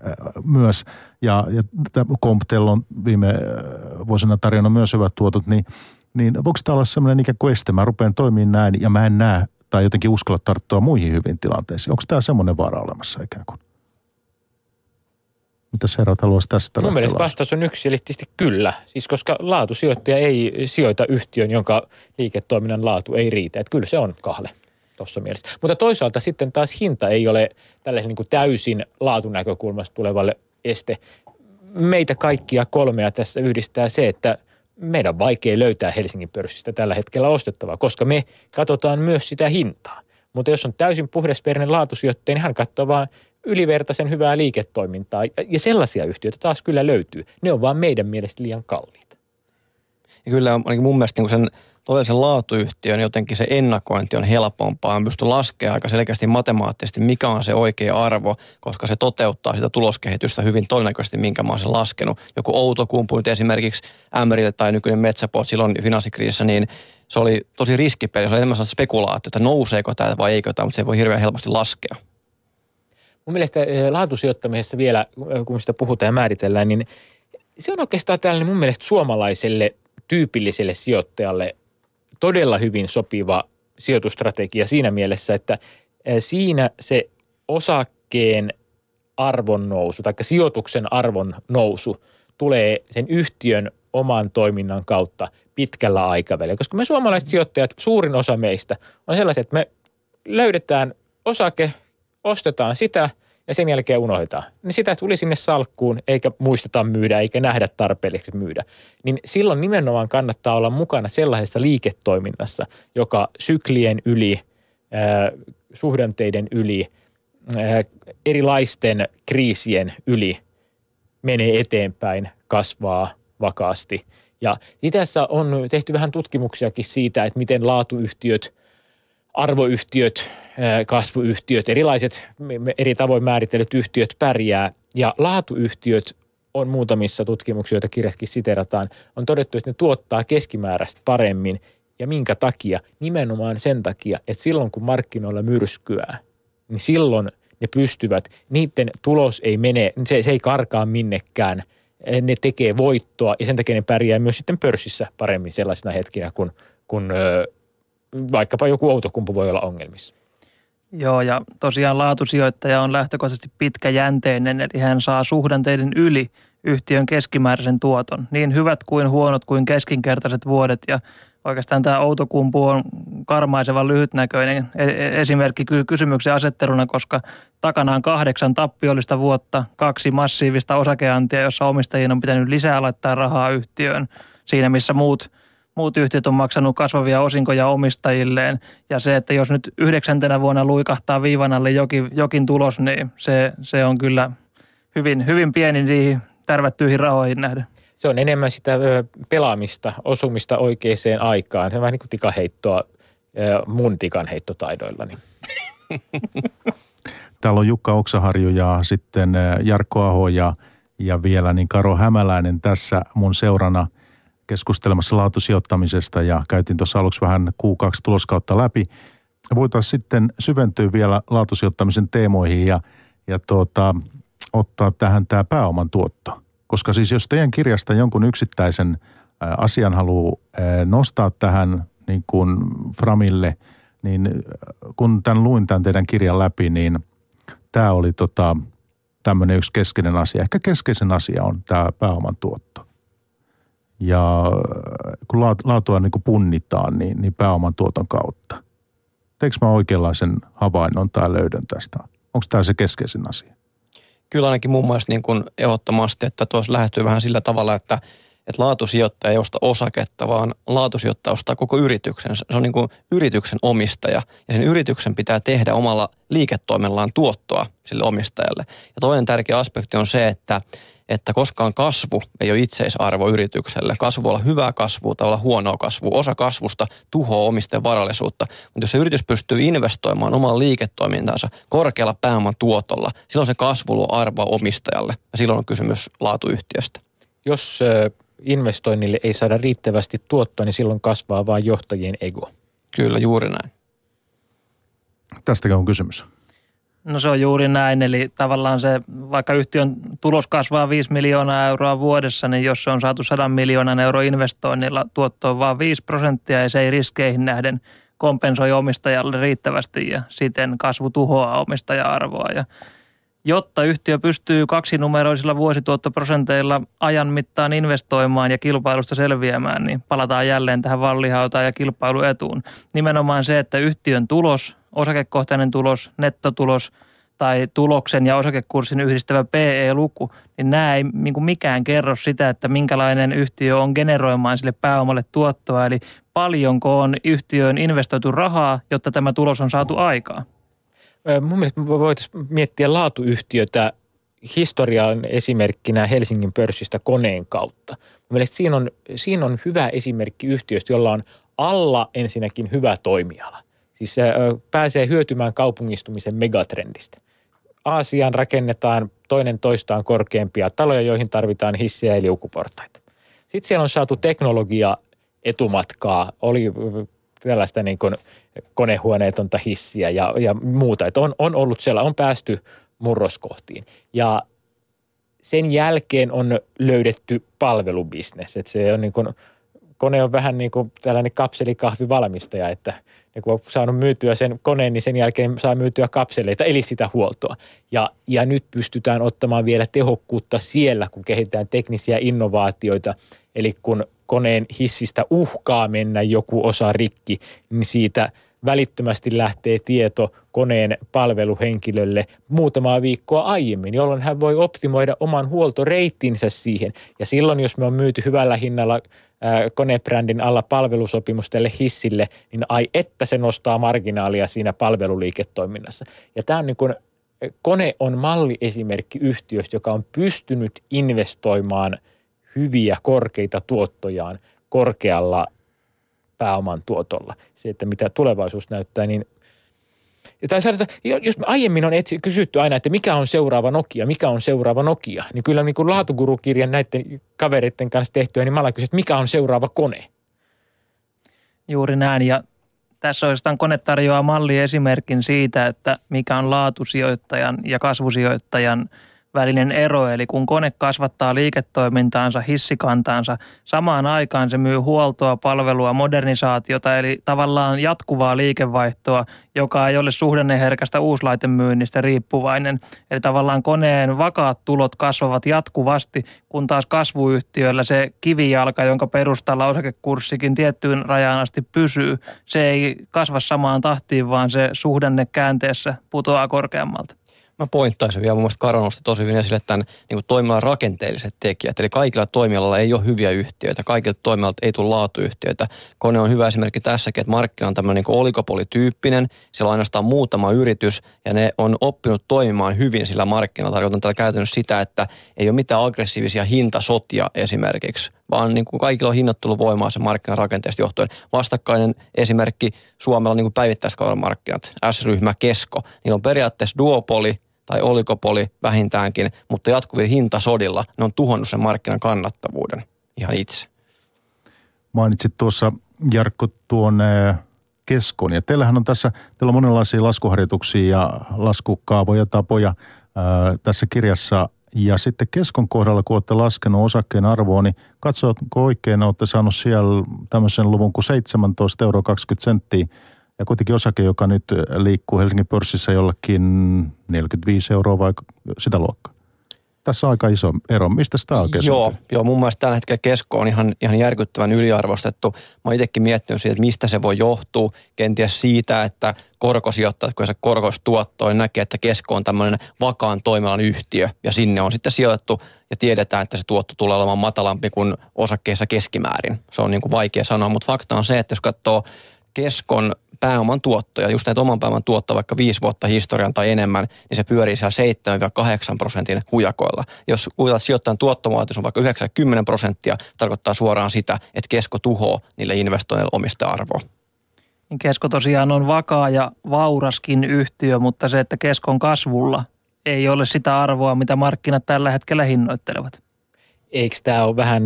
äh, myös, ja, ja tämä Comptel on viime äh, vuosina tarjonnut myös hyvät tuotot, niin, niin voiko tämä olla semmoinen ikään kuin este? Mä rupean toimimaan näin ja mä en näe tai jotenkin uskalla tarttua muihin hyvin tilanteisiin. Onko tämä semmoinen vaara olemassa ikään kuin? Mitä herrat haluaisi tästä Mun mielestä vastaus on yksiselitteisesti kyllä. Siis koska laatusijoittaja ei sijoita yhtiön, jonka liiketoiminnan laatu ei riitä. Että kyllä se on kahle tuossa mielessä. Mutta toisaalta sitten taas hinta ei ole tällaisen niin kuin täysin laatunäkökulmasta tulevalle este. Meitä kaikkia kolmea tässä yhdistää se, että meidän on vaikea löytää Helsingin pörssistä tällä hetkellä ostettavaa, koska me katsotaan myös sitä hintaa. Mutta jos on täysin puhdasperinen laatusijoittaja, niin hän katsoo vain ylivertaisen hyvää liiketoimintaa. Ja sellaisia yhtiöitä taas kyllä löytyy. Ne on vaan meidän mielestä liian kalliita. Ja kyllä ainakin mun mielestä niin sen todellisen laatuyhtiön jotenkin se ennakointi on helpompaa. Pysty laskemaan aika selkeästi matemaattisesti, mikä on se oikea arvo, koska se toteuttaa sitä tuloskehitystä hyvin todennäköisesti, minkä mä oon sen laskenut. Joku Outokumpu nyt esimerkiksi Ämärille tai nykyinen Metsäport silloin finanssikriisissä, niin se oli tosi riskipeli. Se oli enemmän spekulaatio, että nouseeko tämä vai eikö tämä, mutta se voi hirveän helposti laskea. Mun mielestä eh, laatusijoittamisessa vielä, eh, kun sitä puhutaan ja määritellään, niin se on oikeastaan tällainen mun mielestä suomalaiselle tyypilliselle sijoittajalle todella hyvin sopiva sijoitustrategia siinä mielessä, että siinä se osakkeen arvon nousu tai sijoituksen arvon nousu tulee sen yhtiön oman toiminnan kautta pitkällä aikavälillä. Koska me suomalaiset sijoittajat, suurin osa meistä on sellaiset, että me löydetään osake, ostetaan sitä ja sen jälkeen unohdetaan. Niin sitä tuli sinne salkkuun eikä muisteta myydä eikä nähdä tarpeelliseksi myydä. Niin silloin nimenomaan kannattaa olla mukana sellaisessa liiketoiminnassa, joka syklien yli, äh, suhdanteiden yli, äh, erilaisten kriisien yli menee eteenpäin, kasvaa vakaasti. Ja tässä on tehty vähän tutkimuksiakin siitä, että miten laatuyhtiöt – arvoyhtiöt, kasvuyhtiöt, erilaiset eri tavoin määritellyt yhtiöt pärjää. Ja laatuyhtiöt on muutamissa tutkimuksissa, joita kirjaskin siterataan, on todettu, että ne tuottaa keskimääräistä paremmin. Ja minkä takia? Nimenomaan sen takia, että silloin kun markkinoilla myrskyää, niin silloin ne pystyvät, niiden tulos ei mene, se, se ei karkaa minnekään, ne tekee voittoa ja sen takia ne pärjää myös sitten pörssissä paremmin sellaisina hetkinä, kun, kun vaikkapa joku outokumpu voi olla ongelmissa. Joo, ja tosiaan laatusijoittaja on lähtökohtaisesti pitkäjänteinen, eli hän saa suhdanteiden yli yhtiön keskimääräisen tuoton. Niin hyvät kuin huonot kuin keskinkertaiset vuodet, ja oikeastaan tämä Outokumpu on karmaisevan lyhytnäköinen e-, e-, esimerkki kysymyksen asetteluna, koska takana on kahdeksan tappiollista vuotta, kaksi massiivista osakeantia, jossa omistajien on pitänyt lisää laittaa rahaa yhtiöön. Siinä missä muut – muut yhtiöt on maksanut kasvavia osinkoja omistajilleen. Ja se, että jos nyt yhdeksäntenä vuonna luikahtaa viivan alle jokin, jokin tulos, niin se, se on kyllä hyvin, hyvin pieni niihin tärvättyihin rahoihin nähden. Se on enemmän sitä pelaamista, osumista oikeaan aikaan. Se on vähän niin kuin tikaheittoa mun tikanheittotaidoillani. Täällä on Jukka Oksaharju ja sitten Jarkko Aho ja, ja vielä niin Karo Hämäläinen tässä mun seurana – keskustelemassa laatusijoittamisesta ja käytiin tuossa aluksi vähän Q2 tuloskautta läpi. Voitaisiin sitten syventyä vielä laatusijoittamisen teemoihin ja, ja tuota, ottaa tähän tämä pääoman tuotto. Koska siis jos teidän kirjasta jonkun yksittäisen asian haluaa nostaa tähän niin kuin Framille, niin kun tämän luin tämän teidän kirjan läpi, niin tämä oli tota, tämmöinen yksi keskeinen asia. Ehkä keskeisen asia on tämä pääoman tuotto. Ja kun laatua niin kuin punnitaan, niin, niin pääoman tuoton kautta. Teekö mä oikeanlaisen havainnon tai löydön tästä? Onko tämä se keskeisin asia? Kyllä ainakin mun mielestä niin kuin ehdottomasti, että tuossa lähestyy vähän sillä tavalla, että, että laatusijoittaja ei osta osaketta, vaan laatusijoittaja ostaa koko yrityksen. Se on niin kuin yrityksen omistaja ja sen yrityksen pitää tehdä omalla liiketoimellaan tuottoa sille omistajalle. Ja toinen tärkeä aspekti on se, että että koskaan kasvu ei ole itseisarvo yritykselle. Kasvu voi olla hyvää kasvua tai olla huonoa kasvua. Osa kasvusta tuhoaa omistajan varallisuutta. Mutta jos se yritys pystyy investoimaan omaan liiketoimintaansa korkealla pääoman tuotolla, silloin se kasvu luo arvoa omistajalle. Ja silloin on kysymys laatuyhtiöstä. Jos investoinnille ei saada riittävästi tuottoa, niin silloin kasvaa vain johtajien ego. Kyllä, juuri näin. Tästäkin on kysymys. No se on juuri näin, eli tavallaan se, vaikka yhtiön tulos kasvaa 5 miljoonaa euroa vuodessa, niin jos se on saatu 100 miljoonan euro investoinnilla, tuotto on vain 5 prosenttia ja se ei riskeihin nähden kompensoi omistajalle riittävästi ja siten kasvu tuhoaa omistaja-arvoa. Ja jotta yhtiö pystyy kaksinumeroisilla vuosituottoprosenteilla ajan mittaan investoimaan ja kilpailusta selviämään, niin palataan jälleen tähän vallihautaan ja kilpailuetuun. Nimenomaan se, että yhtiön tulos osakekohtainen tulos, nettotulos tai tuloksen ja osakekurssin yhdistävä PE-luku, niin nämä ei niin mikään kerro sitä, että minkälainen yhtiö on generoimaan sille pääomalle tuottoa, eli paljonko on yhtiöön investoitu rahaa, jotta tämä tulos on saatu aikaan. Mun mielestä voitaisiin miettiä laatuyhtiötä historian esimerkkinä Helsingin pörssistä koneen kautta. Mielestäni siinä on, siinä on hyvä esimerkki yhtiöstä, jolla on alla ensinnäkin hyvä toimiala. Siis se pääsee hyötymään kaupungistumisen megatrendistä. Aasiaan rakennetaan toinen toistaan korkeampia taloja, joihin tarvitaan hissejä ja liukuportaita. Sitten siellä on saatu teknologia etumatkaa, oli tällaista niin kuin konehuoneetonta hissiä ja, ja muuta. Että on, on ollut siellä, on päästy murroskohtiin. Ja sen jälkeen on löydetty palvelubisnes. Että se on niin kuin, kone on vähän niin kuin tällainen kapselikahvivalmistaja, että – ja kun on saanut myytyä sen koneen, niin sen jälkeen saa myytyä kapseleita, eli sitä huoltoa. Ja, ja nyt pystytään ottamaan vielä tehokkuutta siellä, kun kehitetään teknisiä innovaatioita, Eli kun koneen hissistä uhkaa mennä joku osa rikki, niin siitä välittömästi lähtee tieto koneen palveluhenkilölle muutamaa viikkoa aiemmin, jolloin hän voi optimoida oman huoltoreittinsä siihen. Ja silloin, jos me on myyty hyvällä hinnalla konebrändin alla palvelusopimus tälle hissille, niin ai että se nostaa marginaalia siinä palveluliiketoiminnassa. Ja tämä on niin kuin, kone on malliesimerkki yhtiöstä, joka on pystynyt investoimaan hyviä korkeita tuottojaan korkealla pääoman tuotolla. Se, että mitä tulevaisuus näyttää, niin tai jos aiemmin on etsi, kysytty aina, että mikä on seuraava Nokia, mikä on seuraava Nokia, niin kyllä niin kuin laatukirjan näiden kavereiden kanssa tehtyä, niin mä olen kysynyt, että mikä on seuraava kone. Juuri näin ja tässä oikeastaan kone tarjoaa malliesimerkin siitä, että mikä on laatusijoittajan ja kasvusijoittajan – välinen ero. Eli kun kone kasvattaa liiketoimintaansa, hissikantaansa, samaan aikaan se myy huoltoa, palvelua, modernisaatiota, eli tavallaan jatkuvaa liikevaihtoa, joka ei ole suhdanneherkästä uuslaitemyynnistä riippuvainen. Eli tavallaan koneen vakaat tulot kasvavat jatkuvasti, kun taas kasvuyhtiöllä se kivijalka, jonka perustalla osakekurssikin tiettyyn rajaan asti pysyy, se ei kasva samaan tahtiin, vaan se suhdanne käänteessä putoaa korkeammalta. Mä pointtaisin vielä mun mielestä Karo nosti tosi hyvin esille tämän niin toimialan rakenteelliset tekijät. Eli kaikilla toimialalla ei ole hyviä yhtiöitä, kaikilla toimialoilla ei tule laatuyhtiöitä. Kone on hyvä esimerkki tässäkin, että markkina on tämmöinen niin oligopolityyppinen. Siellä on ainoastaan muutama yritys ja ne on oppinut toimimaan hyvin sillä markkinoilla. Tarkoitan tällä käytännössä sitä, että ei ole mitään aggressiivisia hintasotia esimerkiksi, vaan niin kuin kaikilla on hinnoitteluvoimaa se markkinan rakenteesta johtuen. Vastakkainen esimerkki Suomella niin päivittäiskaupan markkinat, S-ryhmä, Kesko, niin on periaatteessa duopoli, tai olikopoli vähintäänkin, mutta jatkuvilla hintasodilla ne on tuhonnut sen markkinan kannattavuuden. Ihan itse. Mainitsit tuossa Jarkko tuon keskon. Ja teillähän on tässä, teillä on monenlaisia laskuharjoituksia ja laskukaavoja, tapoja ää, tässä kirjassa. Ja sitten keskon kohdalla, kun olette laskenut osakkeen arvoa, niin katsotko oikein, olette saanut siellä tämmöisen luvun kuin 17,20 euroa ja kuitenkin osake, joka nyt liikkuu Helsingin pörssissä jollakin 45 euroa vai sitä luokkaa. Tässä on aika iso ero. Mistä sitä oikein Joo, joo, mun mielestä tällä hetkellä kesko on ihan, ihan järkyttävän yliarvostettu. Mä oon itsekin miettinyt siitä, että mistä se voi johtua. Kenties siitä, että korkosijoittajat, kun se korkostuotto, niin näkee, että kesko on tämmöinen vakaan toimialan yhtiö. Ja sinne on sitten sijoitettu ja tiedetään, että se tuotto tulee olemaan matalampi kuin osakkeessa keskimäärin. Se on niin kuin vaikea sanoa, mutta fakta on se, että jos katsoo keskon pääoman tuottoja, just näitä oman pääoman tuottoja vaikka viisi vuotta historian tai enemmän, niin se pyörii siellä 7-8 prosentin hujakoilla. Jos kuitenkin sijoittajan tuottomuotoisuus on vaikka 90 prosenttia, tarkoittaa suoraan sitä, että kesko tuhoaa niille investoinneille omista arvoa. Niin kesko tosiaan on vakaa ja vauraskin yhtiö, mutta se, että keskon kasvulla ei ole sitä arvoa, mitä markkinat tällä hetkellä hinnoittelevat. Eikö tämä ole vähän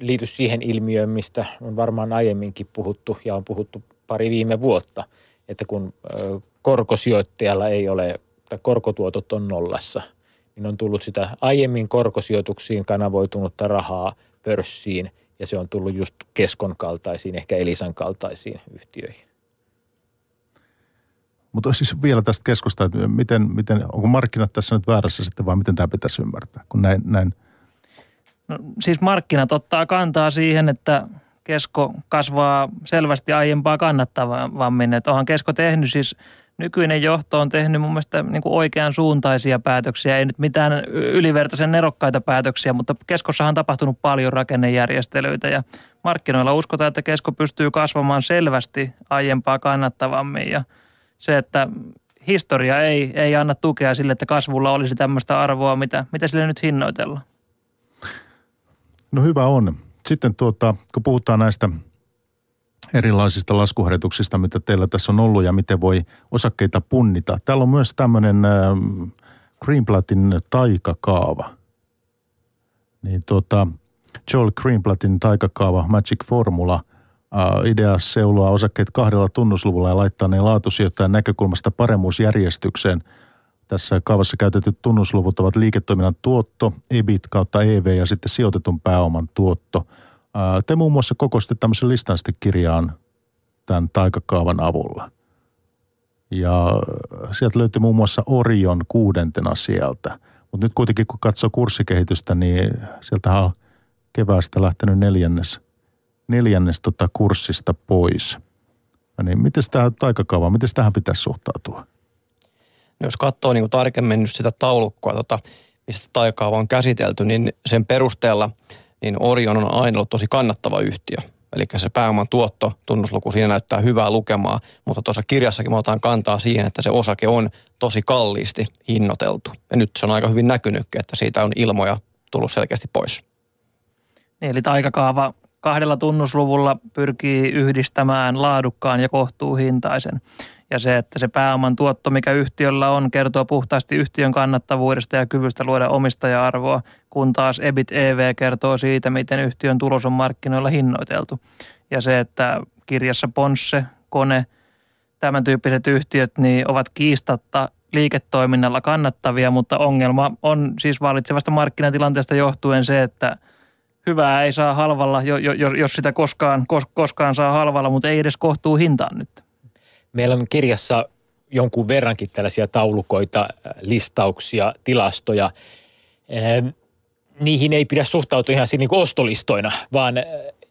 liity siihen ilmiöön, mistä on varmaan aiemminkin puhuttu ja on puhuttu pari viime vuotta, että kun korkosijoittajalla ei ole, tai korkotuotot on nollassa, niin on tullut sitä aiemmin korkosijoituksiin kanavoitunutta rahaa pörssiin ja se on tullut just keskon kaltaisiin, ehkä Elisan kaltaisiin yhtiöihin. Mutta siis vielä tästä keskusta, että miten, miten, onko markkinat tässä nyt väärässä sitten vai miten tämä pitäisi ymmärtää, kun näin, näin – No, siis markkinat ottaa kantaa siihen, että kesko kasvaa selvästi aiempaa kannattavammin. Että onhan kesko tehnyt siis nykyinen johto on tehnyt mun mielestä niin kuin oikean suuntaisia päätöksiä, ei nyt mitään ylivertaisen nerokkaita päätöksiä, mutta keskossahan on tapahtunut paljon rakennejärjestelyitä ja markkinoilla uskotaan, että kesko pystyy kasvamaan selvästi aiempaa kannattavammin ja se, että historia ei, ei anna tukea sille, että kasvulla olisi tämmöistä arvoa, mitä, mitä sille nyt hinnoitellaan. No hyvä on. Sitten tuota, kun puhutaan näistä erilaisista laskuharjoituksista, mitä teillä tässä on ollut ja miten voi osakkeita punnita. Täällä on myös tämmöinen äh, Greenblattin taikakaava. Niin tuota, Joel Greenblattin taikakaava, Magic Formula, äh, idea seuloa osakkeet kahdella tunnusluvulla ja laittaa ne laatusijoittajan näkökulmasta paremmuusjärjestykseen – tässä kaavassa käytetyt tunnusluvut ovat liiketoiminnan tuotto, EBIT kautta EV ja sitten sijoitetun pääoman tuotto. Te muun muassa kokoisitte tämmöisen listan sitten kirjaan tämän taikakaavan avulla. Ja sieltä löytyy muun muassa Orion kuudentena sieltä. Mutta nyt kuitenkin kun katsoo kurssikehitystä, niin sieltä on keväästä lähtenyt neljännes, neljännes tota kurssista pois. No niin, miten tämä taikakaava, miten tähän pitäisi suhtautua? Jos katsoo niin kuin tarkemmin nyt sitä taulukkoa, tota, mistä taikaava on käsitelty, niin sen perusteella niin Orion on aina ollut tosi kannattava yhtiö. Eli se pääoman tuotto, tunnusluku, siinä näyttää hyvää lukemaa, mutta tuossa kirjassakin me otetaan kantaa siihen, että se osake on tosi kalliisti hinnoiteltu. Ja nyt se on aika hyvin näkynytkin, että siitä on ilmoja tullut selkeästi pois. Niin, eli taikakaava kahdella tunnusluvulla pyrkii yhdistämään laadukkaan ja kohtuuhintaisen. Ja se, että se pääoman tuotto, mikä yhtiöllä on, kertoo puhtaasti yhtiön kannattavuudesta ja kyvystä luoda omistaja-arvoa, kun taas EBIT EV kertoo siitä, miten yhtiön tulos on markkinoilla hinnoiteltu. Ja se, että kirjassa Ponsse, Kone, tämän tyyppiset yhtiöt niin ovat kiistatta liiketoiminnalla kannattavia, mutta ongelma on siis valitsevasta markkinatilanteesta johtuen se, että hyvää ei saa halvalla, jos sitä koskaan, koskaan saa halvalla, mutta ei edes kohtuu hintaan nyt. Meillä on kirjassa jonkun verrankin tällaisia taulukoita, listauksia, tilastoja. Ehm, niihin ei pidä suhtautua ihan niin kuin ostolistoina, vaan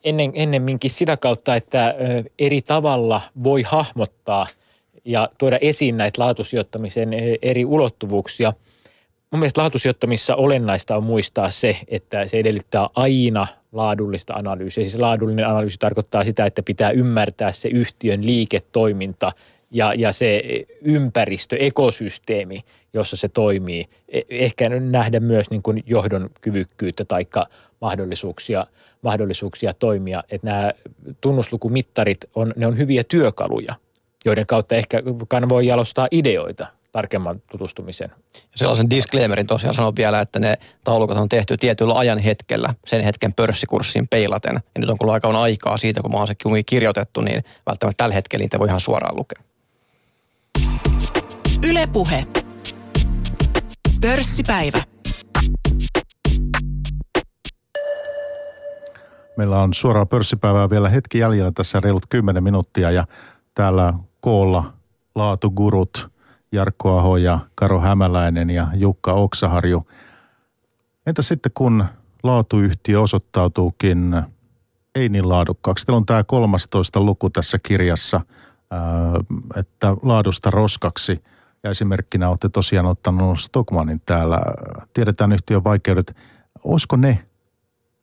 ennen, ennemminkin sitä kautta, että eri tavalla voi hahmottaa ja tuoda esiin näitä laatusijoittamisen eri ulottuvuuksia. Mun mielestä laatusijoittamissa olennaista on muistaa se, että se edellyttää aina laadullista analyysiä. Siis laadullinen analyysi tarkoittaa sitä, että pitää ymmärtää se yhtiön liiketoiminta ja, ja se ympäristö, ekosysteemi, jossa se toimii. E, ehkä nähdä myös niin kuin johdon kyvykkyyttä tai mahdollisuuksia, mahdollisuuksia toimia. Että nämä tunnuslukumittarit on, ne on hyviä työkaluja, joiden kautta ehkä voi jalostaa ideoita tarkemman tutustumisen. Sellaisen disclaimerin tosiaan sanon vielä, että ne taulukot on tehty tietyllä ajan hetkellä, sen hetken pörssikurssiin peilaten. Ja nyt on kulunut aika on aikaa siitä, kun mä oon se kirjoitettu, niin välttämättä tällä hetkellä niitä voi ihan suoraan lukea. Ylepuhe. Pörssipäivä. Meillä on suoraa pörssipäivää vielä hetki jäljellä tässä reilut 10 minuuttia ja täällä koolla laatugurut – Jarkko Aho ja Karo Hämäläinen ja Jukka Oksaharju. Entä sitten kun laatuyhtiö osoittautuukin ei niin laadukkaaksi? Teillä on tämä 13 luku tässä kirjassa, että laadusta roskaksi. Ja esimerkkinä olette tosiaan ottanut Stockmanin täällä. Tiedetään yhtiön vaikeudet. Olisiko ne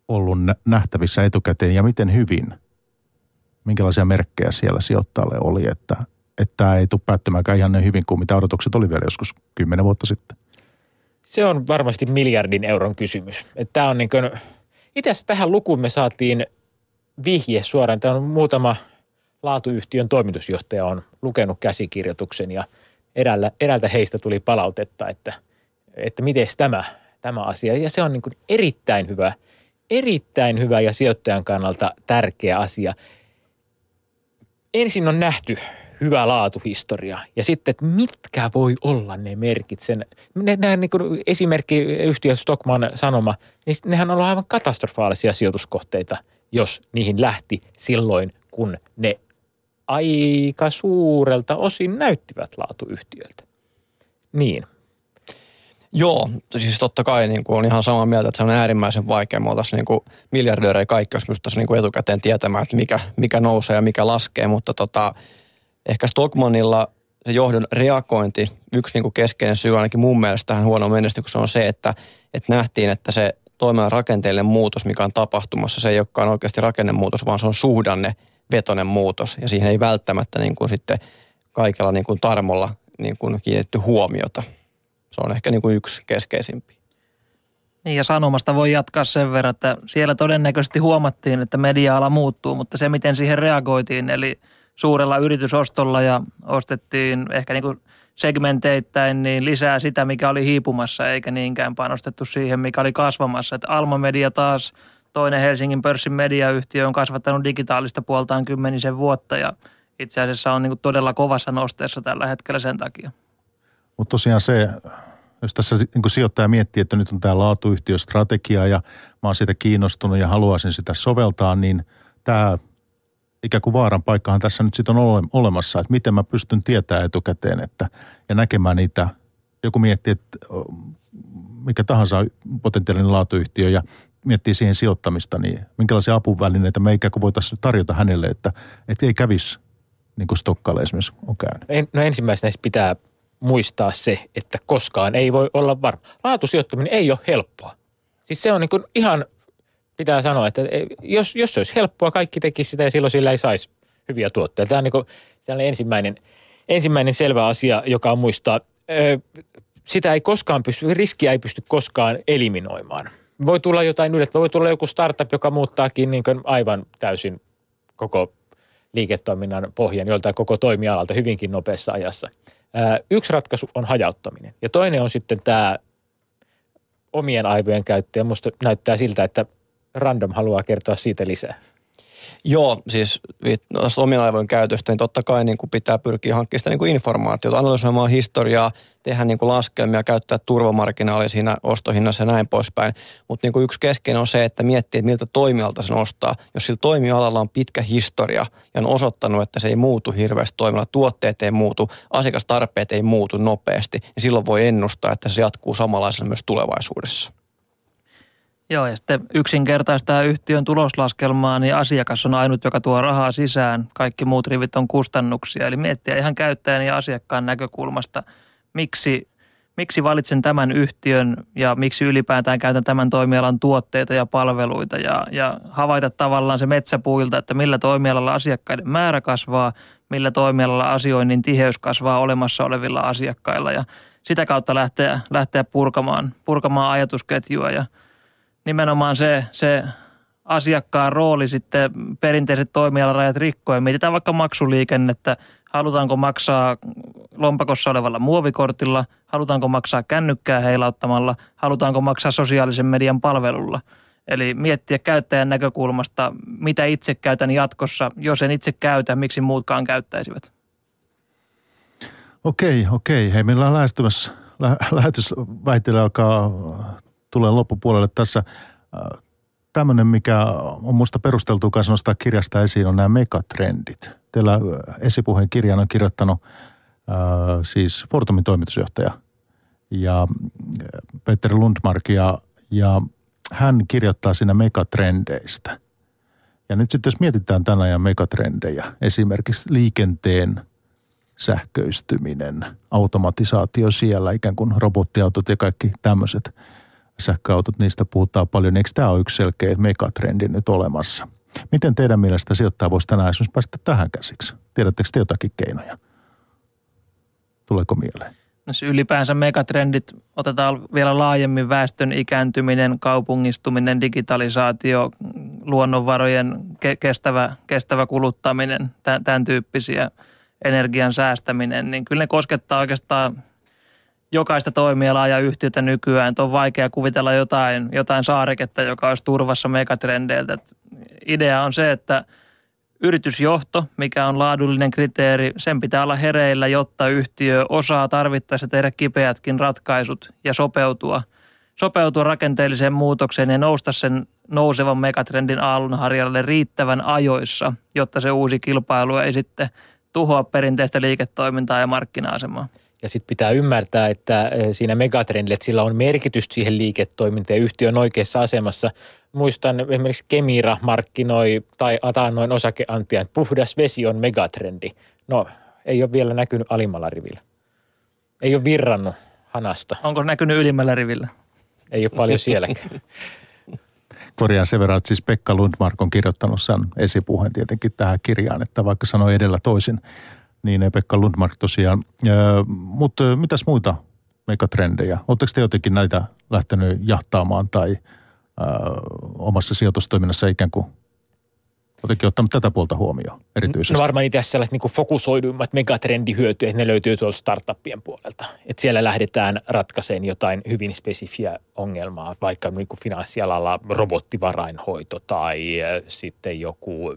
ollut nähtävissä etukäteen ja miten hyvin? Minkälaisia merkkejä siellä sijoittajalle oli, että että tämä ei tule päättymäänkään ihan niin hyvin kuin mitä odotukset oli vielä joskus kymmenen vuotta sitten? Se on varmasti miljardin euron kysymys. Että tämä on niin kuin, itse asiassa tähän lukuun me saatiin vihje suoraan. Tämä on muutama laatuyhtiön toimitusjohtaja on lukenut käsikirjoituksen ja eräältä, eräältä heistä tuli palautetta, että, että miten tämä, tämä asia. Ja se on niin kuin erittäin hyvä, erittäin hyvä ja sijoittajan kannalta tärkeä asia. Ensin on nähty hyvä laatuhistoria. Ja sitten, että mitkä voi olla ne merkit. Sen, ne, nämä niin kuin esimerkki yhtiö Stockman sanoma, niin nehän on ollut aivan katastrofaalisia sijoituskohteita, jos niihin lähti silloin, kun ne aika suurelta osin näyttivät laatuyhtiöltä. Niin. Joo, siis totta kai niin kuin on ihan samaa mieltä, että se on äärimmäisen vaikea. Me oltaisiin niin miljardöörejä kaikki, jos pystyttäisiin niin kuin etukäteen tietämään, että mikä, mikä nousee ja mikä laskee, mutta tota, ehkä Stockmanilla se johdon reagointi, yksi niin kuin keskeinen syy ainakin mun mielestä tähän huonoon menestykseen on se, että, että nähtiin, että se toimialan rakenteellinen muutos, mikä on tapahtumassa, se ei olekaan oikeasti rakennemuutos, vaan se on suhdanne vetonen muutos. Ja siihen ei välttämättä niin kuin sitten kaikella niin kuin tarmolla niin kuin kiinnitetty huomiota. Se on ehkä niin kuin yksi keskeisimpi. Niin ja sanomasta voi jatkaa sen verran, että siellä todennäköisesti huomattiin, että media-ala muuttuu, mutta se miten siihen reagoitiin, eli – suurella yritysostolla ja ostettiin ehkä niin kuin segmenteittäin niin lisää sitä, mikä oli hiipumassa, eikä niinkään panostettu siihen, mikä oli kasvamassa. Että Alma Media taas, toinen Helsingin pörssin mediayhtiö, on kasvattanut digitaalista puoltaan kymmenisen vuotta ja itse asiassa on niin todella kovassa nosteessa tällä hetkellä sen takia. Mutta tosiaan se, jos tässä niin sijoittaja miettii, että nyt on tämä laatuyhtiöstrategia ja mä oon siitä kiinnostunut ja haluaisin sitä soveltaa, niin tämä ikään kuin vaaran paikkahan tässä nyt sitten on olemassa, että miten mä pystyn tietämään etukäteen että, ja näkemään niitä. Joku miettii, että mikä tahansa potentiaalinen laatuyhtiö ja miettii siihen sijoittamista, niin minkälaisia apuvälineitä me ikään kuin voitaisiin tarjota hänelle, että, että ei kävisi niin kuin Stokkalle esimerkiksi on käynyt? No ensimmäisenä pitää muistaa se, että koskaan ei voi olla varma. Laatusijoittaminen ei ole helppoa. Siis se on niin kuin ihan, pitää sanoa, että jos, jos se olisi helppoa, kaikki tekisi sitä ja silloin sillä ei saisi hyviä tuotteita. Tämä on niin kuin ensimmäinen, ensimmäinen selvä asia, joka on muistaa. Sitä ei koskaan pysty, riskiä ei pysty koskaan eliminoimaan. Voi tulla jotain yllättävää, voi tulla joku startup, joka muuttaakin niin aivan täysin koko liiketoiminnan pohjan joltain koko toimialalta hyvinkin nopeassa ajassa. Yksi ratkaisu on hajauttaminen ja toinen on sitten tämä omien aivojen käyttö ja musta näyttää siltä, että Random haluaa kertoa siitä lisää. Joo, siis omien aivojen käytöstä, niin totta kai niin kuin pitää pyrkiä hankkimaan sitä niin kuin informaatiota, analysoimaan historiaa, tehdä niin kuin laskelmia, käyttää turvamarginaalia siinä ostohinnassa ja näin poispäin. Mutta niin kuin yksi keskeinen on se, että miettii, että miltä toimialta sen ostaa. Jos sillä toimialalla on pitkä historia ja on osoittanut, että se ei muutu hirveästi toimilla, tuotteet ei muutu, asiakastarpeet ei muutu nopeasti, niin silloin voi ennustaa, että se jatkuu samanlaisena myös tulevaisuudessa. Joo, ja sitten yksinkertaistaa yhtiön tuloslaskelmaa, niin asiakas on ainut, joka tuo rahaa sisään. Kaikki muut rivit on kustannuksia. Eli miettiä ihan käyttäjän ja asiakkaan näkökulmasta, miksi, miksi valitsen tämän yhtiön ja miksi ylipäätään käytän tämän toimialan tuotteita ja palveluita. Ja, ja havaita tavallaan se metsäpuilta, että millä toimialalla asiakkaiden määrä kasvaa, millä toimialalla asioinnin tiheys kasvaa olemassa olevilla asiakkailla. Ja sitä kautta lähteä, lähteä purkamaan, purkamaan ajatusketjua ja – nimenomaan se, se asiakkaan rooli sitten perinteiset toimialarajat rikkoen. Mietitään vaikka maksuliikennettä. Halutaanko maksaa lompakossa olevalla muovikortilla? Halutaanko maksaa kännykkää heilauttamalla? Halutaanko maksaa sosiaalisen median palvelulla? Eli miettiä käyttäjän näkökulmasta, mitä itse käytän jatkossa. Jos en itse käytä, miksi muutkaan käyttäisivät? Okei, okei. Hei, meillä on lähestymässä, lähetysväitteellä alkaa tulee loppupuolelle tässä. Äh, Tämmöinen, mikä on minusta perusteltu kanssa nostaa kirjasta esiin, on nämä megatrendit. Teillä äh, esipuheen kirjan on kirjoittanut äh, siis Fortumin toimitusjohtaja ja Peter Lundmark ja, ja hän kirjoittaa siinä megatrendeistä. Ja nyt sitten jos mietitään tänä ajan megatrendejä, esimerkiksi liikenteen sähköistyminen, automatisaatio siellä, ikään kuin robottiautot ja kaikki tämmöiset – sähköautot, niistä puhutaan paljon. Eikö tämä ole yksi selkeä megatrendi nyt olemassa? Miten teidän mielestä sijoittaja voisi tänään esimerkiksi päästä tähän käsiksi? Tiedättekö te jotakin keinoja? Tuleeko mieleen? No ylipäänsä megatrendit, otetaan vielä laajemmin väestön ikääntyminen, kaupungistuminen, digitalisaatio, luonnonvarojen ke- kestävä, kestävä kuluttaminen, tämän, tämän tyyppisiä energian säästäminen, niin kyllä ne koskettaa oikeastaan jokaista toimialaa ja yhtiötä nykyään. on vaikea kuvitella jotain, jotain saareketta, joka olisi turvassa megatrendeiltä. idea on se, että yritysjohto, mikä on laadullinen kriteeri, sen pitää olla hereillä, jotta yhtiö osaa tarvittaessa tehdä kipeätkin ratkaisut ja sopeutua, sopeutua rakenteelliseen muutokseen ja nousta sen nousevan megatrendin aallonharjalle riittävän ajoissa, jotta se uusi kilpailu ei sitten tuhoa perinteistä liiketoimintaa ja markkina-asemaa. Ja sitten pitää ymmärtää, että eh, siinä megatrendillä, että sillä on merkitystä siihen liiketoimintaan ja yhtiö on oikeassa asemassa. Muistan esimerkiksi Kemira markkinoi tai noin osakeantia, että puhdas vesi on megatrendi. No, ei ole vielä näkynyt alimmalla rivillä. Ei ole virrannut hanasta. Onko näkynyt ylimmällä rivillä? Ei ole paljon sielläkään. Korjaan sen verran, että siis Pekka Lundmark on kirjoittanut sen esipuheen tietenkin tähän kirjaan, että vaikka sanoi edellä toisin, niin Pekka Lundmark tosiaan. Mutta mitäs muita megatrendejä? Oletteko te jotenkin näitä lähtenyt jahtaamaan tai ää, omassa sijoitustoiminnassa ikään kuin jotenkin ottanut tätä puolta huomioon erityisesti? No varmaan itse asiassa sellaiset niin fokusoiduimmat megatrendihyötyjä, ne löytyy tuolta startuppien puolelta. Että siellä lähdetään ratkaiseen jotain hyvin spesifiä ongelmaa, vaikka niin kuin finanssialalla robottivarainhoito tai sitten joku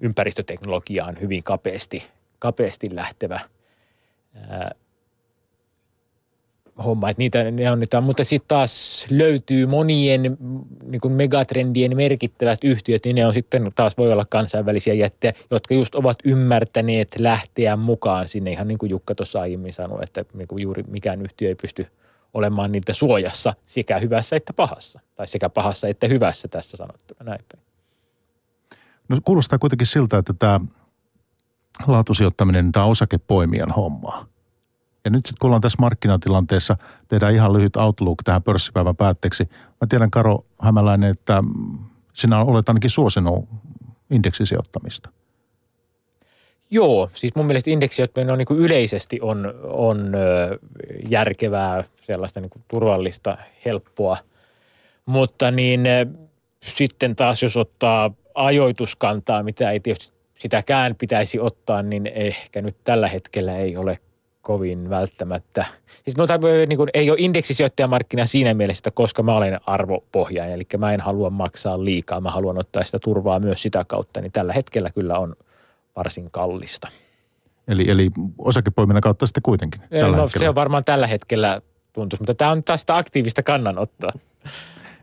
ympäristöteknologiaan hyvin kapeasti, kapeasti lähtevä ää, homma, että niitä ne on niitä, mutta sitten taas löytyy monien niin kuin megatrendien merkittävät yhtiöt, niin ne on sitten taas voi olla kansainvälisiä jättejä, jotka just ovat ymmärtäneet lähteä mukaan sinne, ihan niin kuin Jukka tuossa aiemmin sanoi, että niin kuin juuri mikään yhtiö ei pysty olemaan niitä suojassa sekä hyvässä että pahassa. Tai sekä pahassa että hyvässä tässä sanottuna näin päin. No kuulostaa kuitenkin siltä, että tämä laatusijoittaminen, tämä osakepoimijan hommaa. Ja nyt sitten kun ollaan tässä markkinatilanteessa, tehdään ihan lyhyt outlook tähän pörssipäivän päätteeksi. Mä tiedän Karo Hämäläinen, että sinä olet ainakin suosinut indeksisijoittamista. Joo, siis mun mielestä indeksisijoittaminen on niin yleisesti on, on järkevää, sellaista niin kuin turvallista, helppoa. Mutta niin sitten taas jos ottaa ajoituskantaa, mitä ei tietysti sitäkään pitäisi ottaa, niin ehkä nyt tällä hetkellä ei ole kovin välttämättä. Siis mä otan, niin kuin, ei ole indeksisijoittajamarkkina siinä mielessä, että koska mä olen arvopohjainen, eli mä en halua maksaa liikaa, mä haluan ottaa sitä turvaa myös sitä kautta, niin tällä hetkellä kyllä on varsin kallista. Eli, eli osakepoiminnan kautta sitten kuitenkin tällä no, hetkellä. Se on varmaan tällä hetkellä tuntuisi, mutta tämä on taas sitä aktiivista kannanottoa.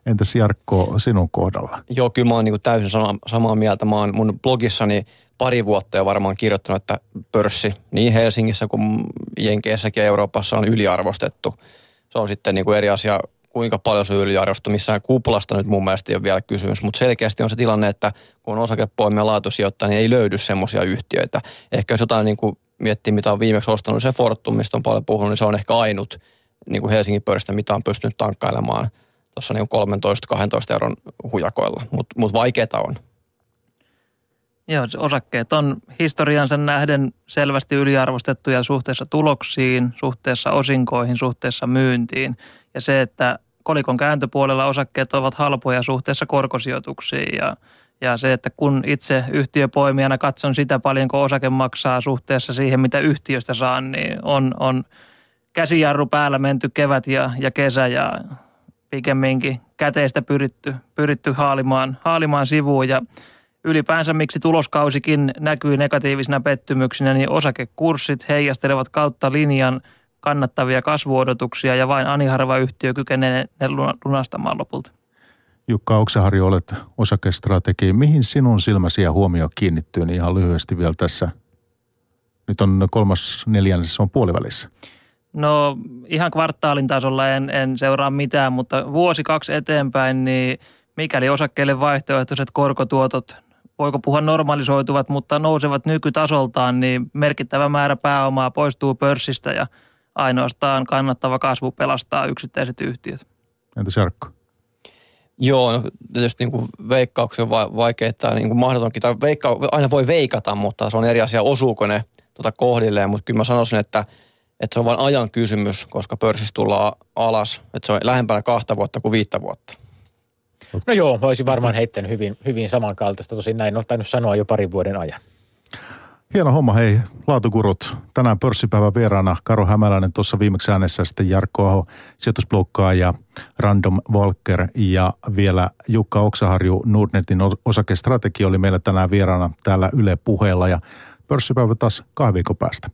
Entäs Jarkko sinun kohdalla? Joo, kyllä mä oon niin täysin sama, samaa mieltä. Mä oon mun blogissani pari vuotta jo varmaan kirjoittanut, että pörssi niin Helsingissä kuin Jenkeissäkin ja Euroopassa on yliarvostettu. Se on sitten niin kuin eri asia, kuinka paljon se on yliarvostettu. Missään kuplasta nyt mun mielestä ei ole vielä kysymys, mutta selkeästi on se tilanne, että kun on osakepoimia laatusijoittaa, niin ei löydy semmoisia yhtiöitä. Ehkä jos jotain niin kuin miettii, mitä on viimeksi ostanut, se Fortum, mistä on paljon puhunut, niin se on ehkä ainut niin kuin Helsingin pörssistä, mitä on pystynyt tankkailemaan tuossa niin 13-12 euron hujakoilla, mutta mut vaikeaa on. Joo, osakkeet on historiansa nähden selvästi yliarvostettuja suhteessa tuloksiin, suhteessa osinkoihin, suhteessa myyntiin. Ja se, että kolikon kääntöpuolella osakkeet ovat halpoja suhteessa korkosijoituksiin ja, ja se, että kun itse yhtiöpoimijana katson sitä paljonko osake maksaa suhteessa siihen, mitä yhtiöstä saan, niin on, on käsijarru päällä menty kevät ja, ja kesä ja pikemminkin käteistä pyritty, pyritty haalimaan, haalimaan sivuun ja ylipäänsä miksi tuloskausikin näkyy negatiivisina pettymyksinä, niin osakekurssit heijastelevat kautta linjan kannattavia kasvuodotuksia ja vain aniharva yhtiö kykenee ne lunastamaan lopulta. Jukka Oksaharju, olet osakestrategi. Mihin sinun silmäsi ja huomio kiinnittyy niin ihan lyhyesti vielä tässä? Nyt on kolmas neljännes, on puolivälissä. No ihan kvartaalin tasolla en, en seuraa mitään, mutta vuosi kaksi eteenpäin, niin mikäli osakkeille vaihtoehtoiset korkotuotot voiko puhua normalisoituvat, mutta nousevat nykytasoltaan, niin merkittävä määrä pääomaa poistuu pörssistä ja ainoastaan kannattava kasvu pelastaa yksittäiset yhtiöt. Entä Jarkko? Joo, no, tietysti niin kuin veikkauksia on vaikea, että niin kuin mahdotonkin, tai veikka, aina voi veikata, mutta se on eri asia, osuuko ne tuota kohdilleen, mutta kyllä mä sanoisin, että, että se on vain ajan kysymys, koska pörssissä tullaan alas, että se on lähempänä kahta vuotta kuin viittä vuotta. No joo, olisin varmaan heittänyt hyvin, hyvin samankaltaista. Tosin näin on tainnut sanoa jo parin vuoden ajan. Hieno homma, hei, laatukurut. Tänään pörssipäivän vieraana Karo Hämäläinen, tuossa viimeksi äänessä sitten Jarkko Aho, sijoitusblokkaa ja Random Walker ja vielä Jukka Oksaharju, Nordnetin osakestrategi oli meillä tänään vieraana täällä Yle puheella ja pörssipäivä taas kahden viikon päästä.